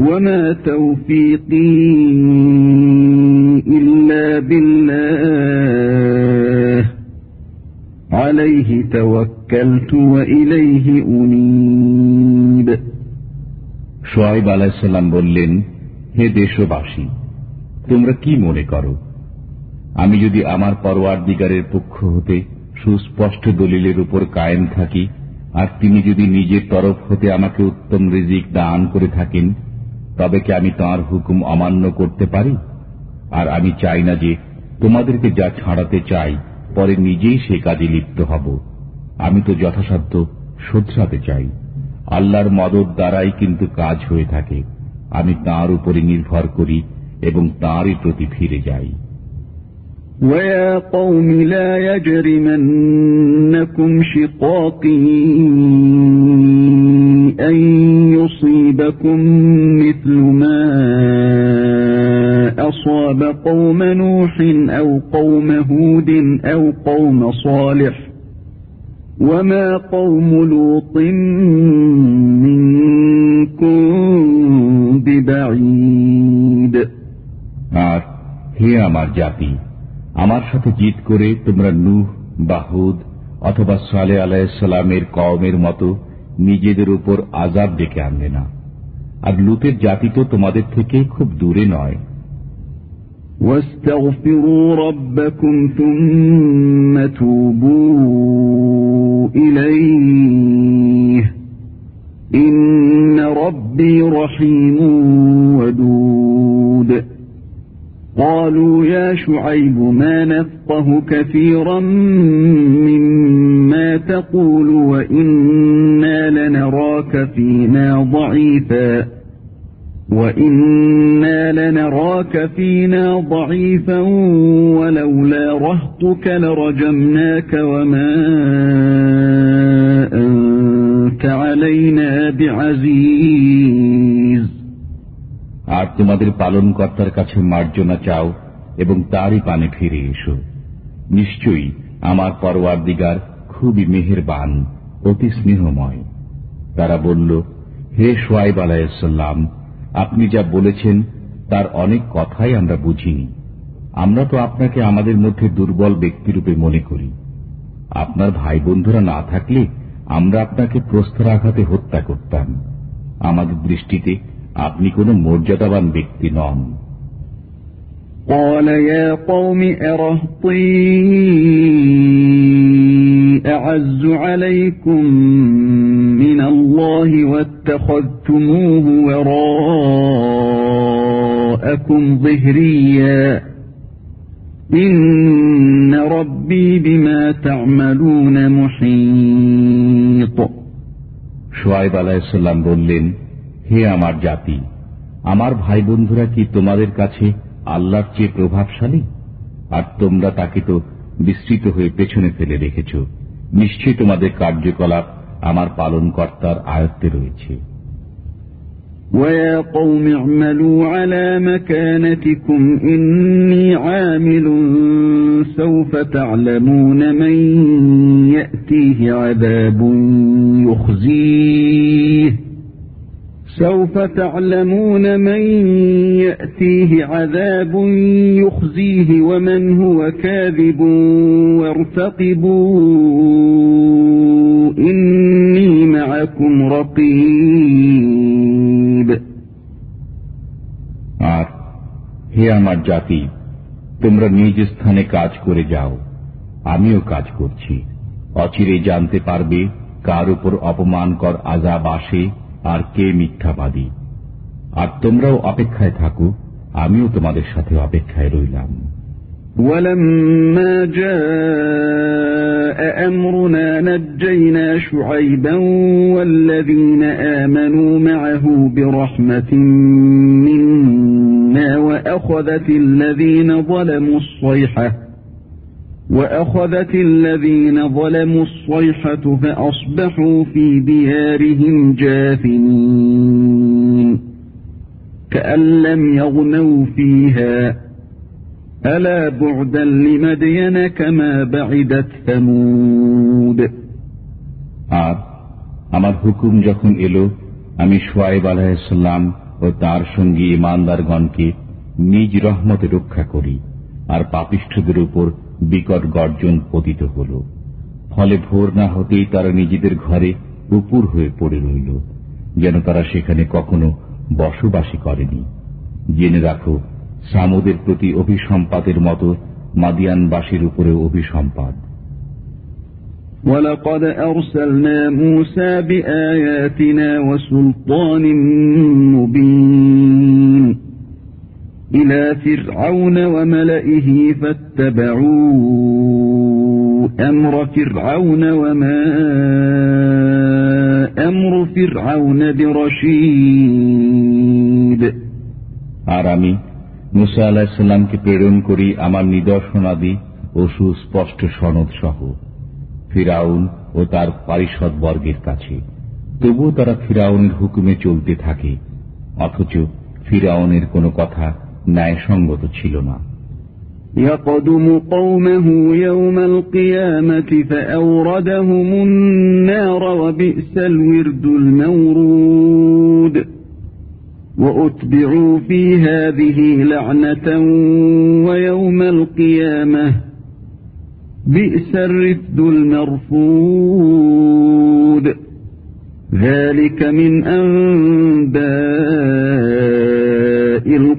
وما توفيقي إلا بالله عليه توكلت وإليه أنيب সোয়াইব আলাহিসাল্লাম বললেন হে দেশবাসী তোমরা কি মনে করো আমি যদি আমার পরোয়ার দিগারের পক্ষ হতে সুস্পষ্ট দলিলের উপর কায়েম থাকি আর তিনি যদি নিজের তরফ হতে আমাকে উত্তম রিজিক দান করে থাকেন তবে কি আমি তাঁর হুকুম অমান্য করতে পারি আর আমি চাই না যে তোমাদেরকে যা ছাড়াতে চাই পরে নিজেই সে কাজে লিপ্ত হব আমি তো যথাসাধ্য শোধরাতে চাই আল্লাহর মদত দ্বারাই কিন্তু কাজ হয়ে থাকে আমি তার উপরে নির্ভর করি এবং তাঁরই প্রতি ফিরে যাই ويا قوم لا يجرمنكم شقاقي أن يصيبكم مثل ما أصاب قوم نوح أو قوم هود أو قوم صالح وما قوم لوط منكم ببعيد আর হে আমার জাতি আমার সাথে জিত করে তোমরা নূহ বাহুদ অথবা সালে আলাহিসাল্লামের কওমের মতো নিজেদের উপর আজাব ডেকে আনবে না আর লুতের জাতি তো তোমাদের থেকে খুব দূরে নয় واستغفروا ربكم ثم توبوا إليه إن ربي رحيم ودود قالوا يا شعيب ما نفقه كثيرا مما تقول وإنا لنراك فينا ضعيفا وإنا لنراك فينا ضعيفا ولولا رهطك لرجمناك وما أنت علينا بعزيز আর তোমাদের পালনকর্তার কাছে মার্জনা চাও এবং তারই পানে ফিরে এসো। নিশ্চয়ই আমার পরওয়ার দিগার খুবই মেহেরবান, অতি স্নেহময়। তারা বলল, হে সোয়াইব আলাইসাল্লাম আপনি যা বলেছেন, তার অনেক কথাই আমরা বুঝিনি আমরা তো আপনাকে আমাদের মধ্যে দুর্বল ব্যক্তিরূপে মনে করি। আপনার ভাই বন্ধুরা না থাকলে আমরা আপনাকে প্রস্তরাঘাতে হত্যা করতাম। আমাদের দৃষ্টিতে আপনি কোন মর্যাদাবান ব্যক্তি নন قال يا قوم أرهطي أعز عليكم من الله واتخذتموه وراءكم ظهريا إن ربي بما تعملون محيط সোয়াইব আলাহিসাল্লাম বললেন হে আমার জাতি আমার ভাই বন্ধুরা কি তোমাদের কাছে আল্লাহর চেয়ে প্রভাবশালী আর তোমরা তাকে তো বিস্তৃত হয়ে পেছনে ফেলে রেখেছ নিশ্চয়ই তোমাদের কার্যকলাপ আমার পালনকর্তার আয়ত্তে রয়েছে ويا قوم اعملوا على مكانتكم إني عامل سوف تعلمون من يأتيه عذاب يخزيه سوف تعلمون من يأتيه عذاب يخزيه ومن هو كاذب وارتقبوا إني معكم رقيب আর হে আমার জাতি তোমরা নিজ স্থানে কাজ করে যাও আমিও কাজ করছি অচিরে জানতে পারবে কার উপর অপমানকর আজাব আসে আর কে মিথ্যাবাদী আর তোমরাও অপেক্ষায় থাকো আমিও তোমাদের সাথে অপেক্ষায় রইলাম ولما جاء أمرنا نجينا شعيبا والذين آمنوا معه برحمة منا وأخذت الذين ظلموا الصيحة وأخذت الذين ظلموا الصيحة فأصبحوا في ديارهم جاثمين كأن لم يغنوا فيها ألا بعدا لمدين كما بعدت ثمود আর আমার হুকুম যখন এলো আমি সোয়াইব আলাহিসাল্লাম ও তার সঙ্গী ইমানদারগণকে নিজ রহমতে রক্ষা করি আর পাপিষ্ঠদের উপর বিকট গর্জন পতিত হল ফলে ভোর না হতেই তারা নিজেদের ঘরে উপুর হয়ে পড়ে রইল যেন তারা সেখানে কখনো বসবাসী করেনি জেনে রাখো সামুদের প্রতি অভিসম্পাদের মতো মাদিয়ানবাসীর উপরে অভিসম্পাদ ولقد أرسلنا موسى بآياتنا وسلطان مبين إلى فرعون وملئه فاتبعوا أمر فرعون وما أمر فرعون برشيد আর আমি মুসা আলাহিসাল্লামকে প্রেরণ করি আমার নিদর্শনাদি ও সুস্পষ্ট সনদ সহ ফিরাউন ও তার পারিষদ বর্গের কাছে তবুও তারা ফিরাউনের হুকুমে চলতে থাকে অথচ ফিরাউনের কোনো কথা ন্যায়সঙ্গত ছিল না يقدم قومه يوم القيامة فأوردهم النار وبئس الورد المورود وأتبعوا في هذه لعنة ويوم القيامة بئس الرفد المرفود ذلك من أنباء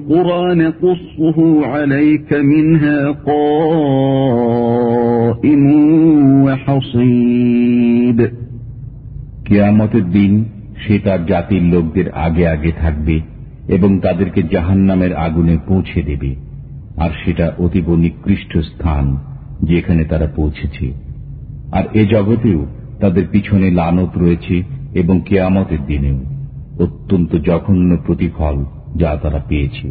القرى نقصه عليك منها قائم وحصيد কিয়ামতের দিন সে তার জাতির লোকদের আগে আগে থাকবে এবং তাদেরকে জাহান্নামের আগুনে পৌঁছে দেবে আর সেটা অতীব নিকৃষ্ট স্থান যেখানে তারা পৌঁছেছে আর এ জগতেও তাদের পিছনে লানত রয়েছে এবং কেয়ামতের দিনেও অত্যন্ত জঘন্য প্রতিফল যা তারা পেয়েছে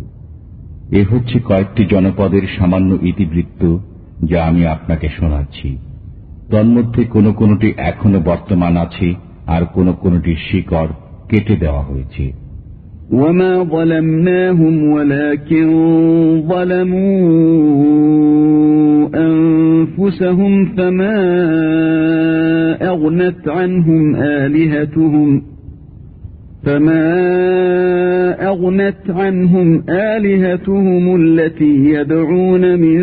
এ হচ্ছে কয়েকটি জনপদের সামান্য ইতিবৃত্ত যা আমি আপনাকে শোনাচ্ছি তন্মধ্যে কোন কোনটি এখনো বর্তমান আছে আর কোন কোনটি শিকড় কেটে দেওয়া হয়েছে وما ظلمناهم ولكن ظلموا أنفسهم فما أغنت عنهم آلهتهم فما أغنت عنهم آلهتهم التي يدعون من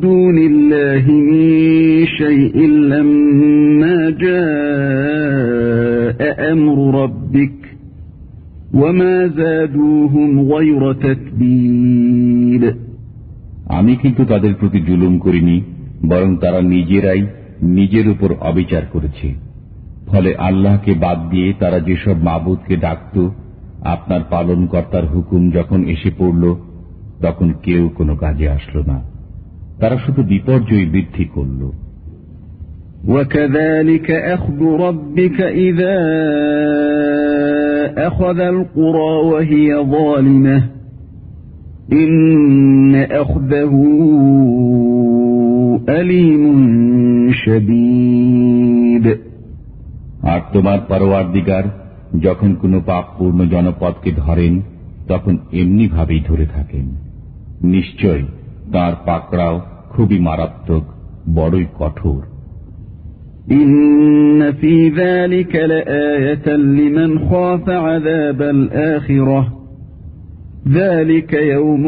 دون الله من شيء لما جاء أمر ربك وما زادوهم غير تتبيد আমি কিন্তু তাদের প্রতি জুলুম করিনি বরং তারা নিজেরাই নিজের উপর অবিচার করেছে ফলে আল্লাহকে বাদ দিয়ে তারা যেসব মাবুদকে ডাকত আপনার পালনকর্তার হুকুম যখন এসে পড়ল তখন কেউ কোনো কাজে আসলো না তারা শুধু বিপর্যয় বৃদ্ধি করল وكذلك أخذ ربك إذا أخذ القرى وهي ظالمة إن أخذه أليم شديد আর তোমার পরোয়ার দিগার যখন কোনো পাপপূর্ণ জনপদকে ধরেন তখন এমনি ভাবেই ধরে থাকেন নিশ্চয় তার পাকড়াও খুবই মারাত্মক বড়ই কঠোর إن في ذلك لآية لمن خاف عذاب الآخرة ذلك يوم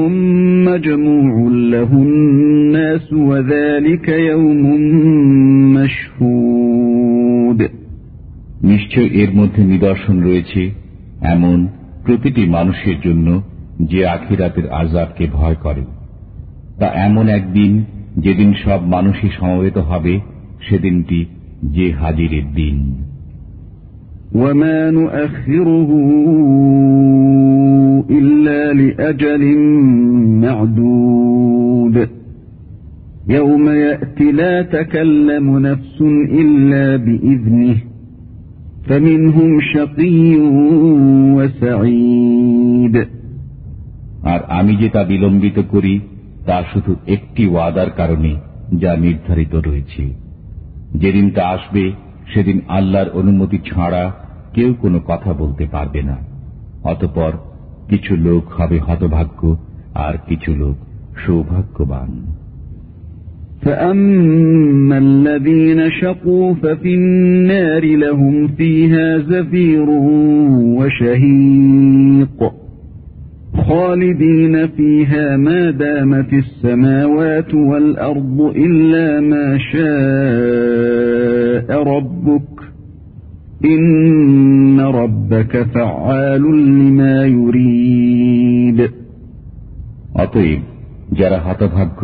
مجموع له الناس وذلك يوم مشهود নিশ্চয় এর মধ্যে নিদর্শন রয়েছে এমন প্রতিটি মানুষের জন্য যে আখিরাতের আজাবকে ভয় করে তা এমন একদিন যেদিন সব মানুষই সমবেত হবে সেদিনটি যে হাজিরের দিন وما نؤخره إلا لأجل معدود يوم يأتي لا تكلم نفس إلا بإذنه فمنهم شقي وسعيد আর আমি যে তা বিলম্বিত করি, তা শুধু একটি ওয়াদার কারণে, যা নির্ধারিত রয়েছে। যেদিন তা আসবে, সেদিন আল্লাহর অনুমতি ছাড়া কেউ কোনো কথা বলতে পারবে না। অতপর কিছু লোক হবে হতভাগ্য, আর কিছু লোক সৌভাগ্যবান। فأما الذين شقوا ففي النار لهم فيها زفير وشهيق خالدين فيها ما دامت السماوات والأرض إلا ما شاء ربك إن ربك فعال لما يريد অতএব যারা হতভাগ্য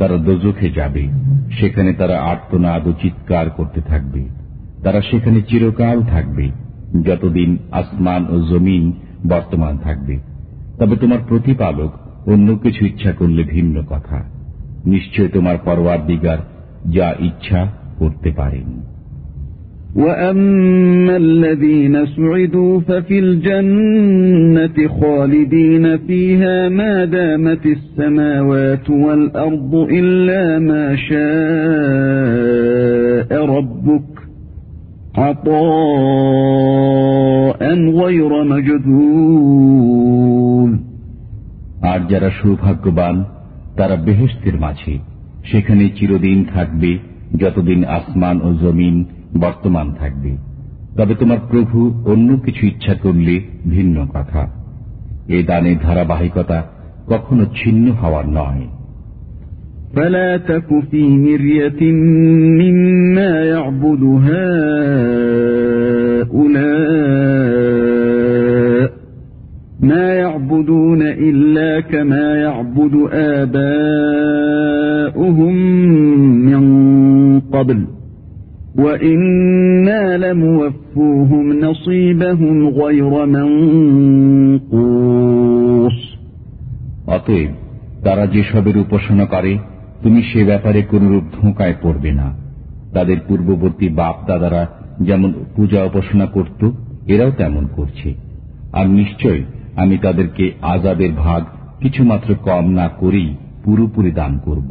তারা দোজখে যাবে, সেখানে তারা আর্তনাদ ও চিৎকার করতে থাকবে। তারা সেখানে চিরকাল থাকবে, যতদিন আসমান ও জমিন বর্তমান থাকবে। তবে তোমার প্রতিপালক অন্য কিছু ইচ্ছা করলে ভিন্ন কথা। নিশ্চয় তোমার পরওয়ার দিগার যা ইচ্ছা করতে পারেন। وأما الذين سعدوا ففي الجنة خالدين فيها ما دامت السماوات والأرض إلا ما شاء ربك عطاء غير مجدود আর যারা সৌভাগ্যবান তারা বেহেস্তের মাঝে সেখানে চিরদিন থাকবে যতদিন আসমান ও জমিন বর্তমান থাকবে তবে তোমার প্রভু অন্য কিছু ইচ্ছা করলে ভিন্ন কথা এ দানের ধারাবাহিকতা কখনো ছিন্ন হওয়ার নয় فلا تك في مرية مما يعبد هؤلاء ما يعبدون إلا كما يعبد آباؤهم من قبل وإنا لموفوهم نصيبهم غير منقوص অতএব তারা যেসবের উপাসনা করে তুমি সে ব্যাপারে কোনরূপ ধোঁকায় পড়বে না তাদের পূর্ববর্তী বাপ দাদারা যেমন পূজা উপাসনা করত এরাও তেমন করছে আর নিশ্চয় আমি তাদেরকে আজাদের ভাগ কিছুমাত্র কম না করেই পুরোপুরি দান করব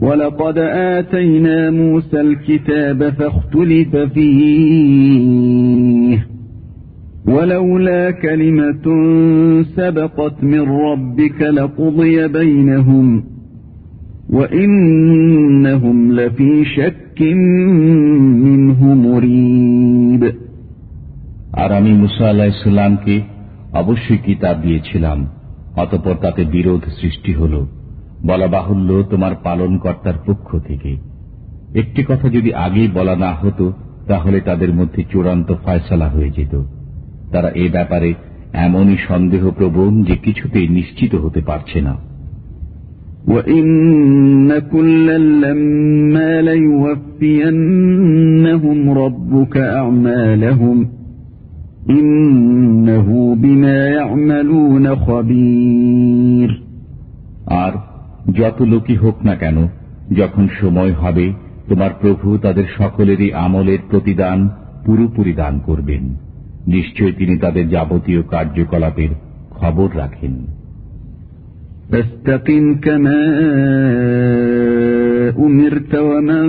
ولقد آتينا موسى الكتاب فاختلف فيه ولولا كلمة سبقت من ربك لقضي بينهم وإنهم لفي شك منه مريب আর আমি মুসা আল্লাহিসাল্লামকে অবশ্যই কিতাব দিয়েছিলাম অতপর তাতে বিরোধ সৃষ্টি হল বলা বাহুল্য তোমার পালন কর্তার পক্ষ থেকে একটি কথা যদি আগেই বলা না হতো তাহলে তাদের মধ্যে চূড়ান্ত ফয়সলা হয়ে যেত তারা এ ব্যাপারে এমনই সন্দেহ প্রবণ যে কিছুতেই নিশ্চিত হতে পারছে না وَإِنَّ كُلًّا لَّمَّا لَيُوَفِّيَنَّهُمْ رَبُّكَ أَعْمَالَهُمْ إِنَّهُ بِمَا يَعْمَلُونَ خَبِيرٌ আর যত লোকই হোক না কেন যখন সময় হবে তোমার প্রভু তাদের সকলেরই আমলের প্রতিদান পুরোপুরি দান করবেন নিশ্চয় তিনি তাদের যাবতীয় কার্যকলাপের খবর রাখেন فاستقم كما أمرت ومن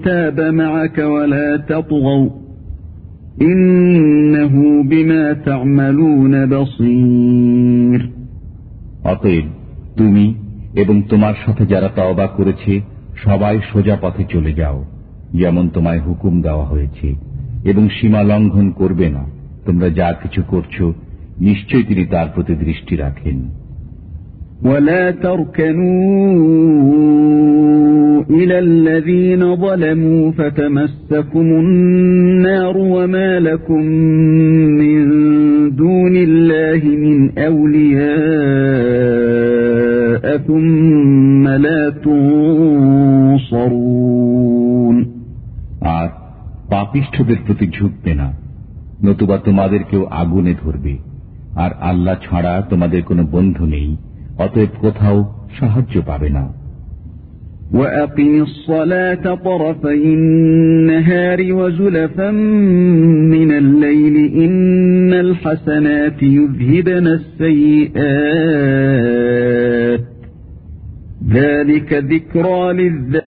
تاب معك ولا تطغوا إنه بما تعملون بصير অতএব তুমি এবং তোমার সাথে যারা তওবা করেছে সবাই সোজা পথে চলে যাও যেমন তোমায় হুকুম দেওয়া হয়েছে এবং সীমা লঙ্ঘন করবে না তোমরা যা কিছু করছো নিশ্চয় তিনি তার প্রতি দৃষ্টি রাখেন ولا تركنوا إلى الذين ظلموا فتمسكم النار وما لكم من دون الله من أولياء ثم لا تنصرون আর পাপিষ্ঠদের প্রতি ঝুঁকবে না নতুবা তোমাদেরকেও আগুনে ধরবে আর আল্লাহ ছাড়া তোমাদের কোনো বন্ধু নেই অতএব কোথাও সাহায্য পাবে না وأقم الصلاة طرفي النهار وزلفا من الليل إن الحسنات يذهبن السيئات ذلك ذكرى للذكر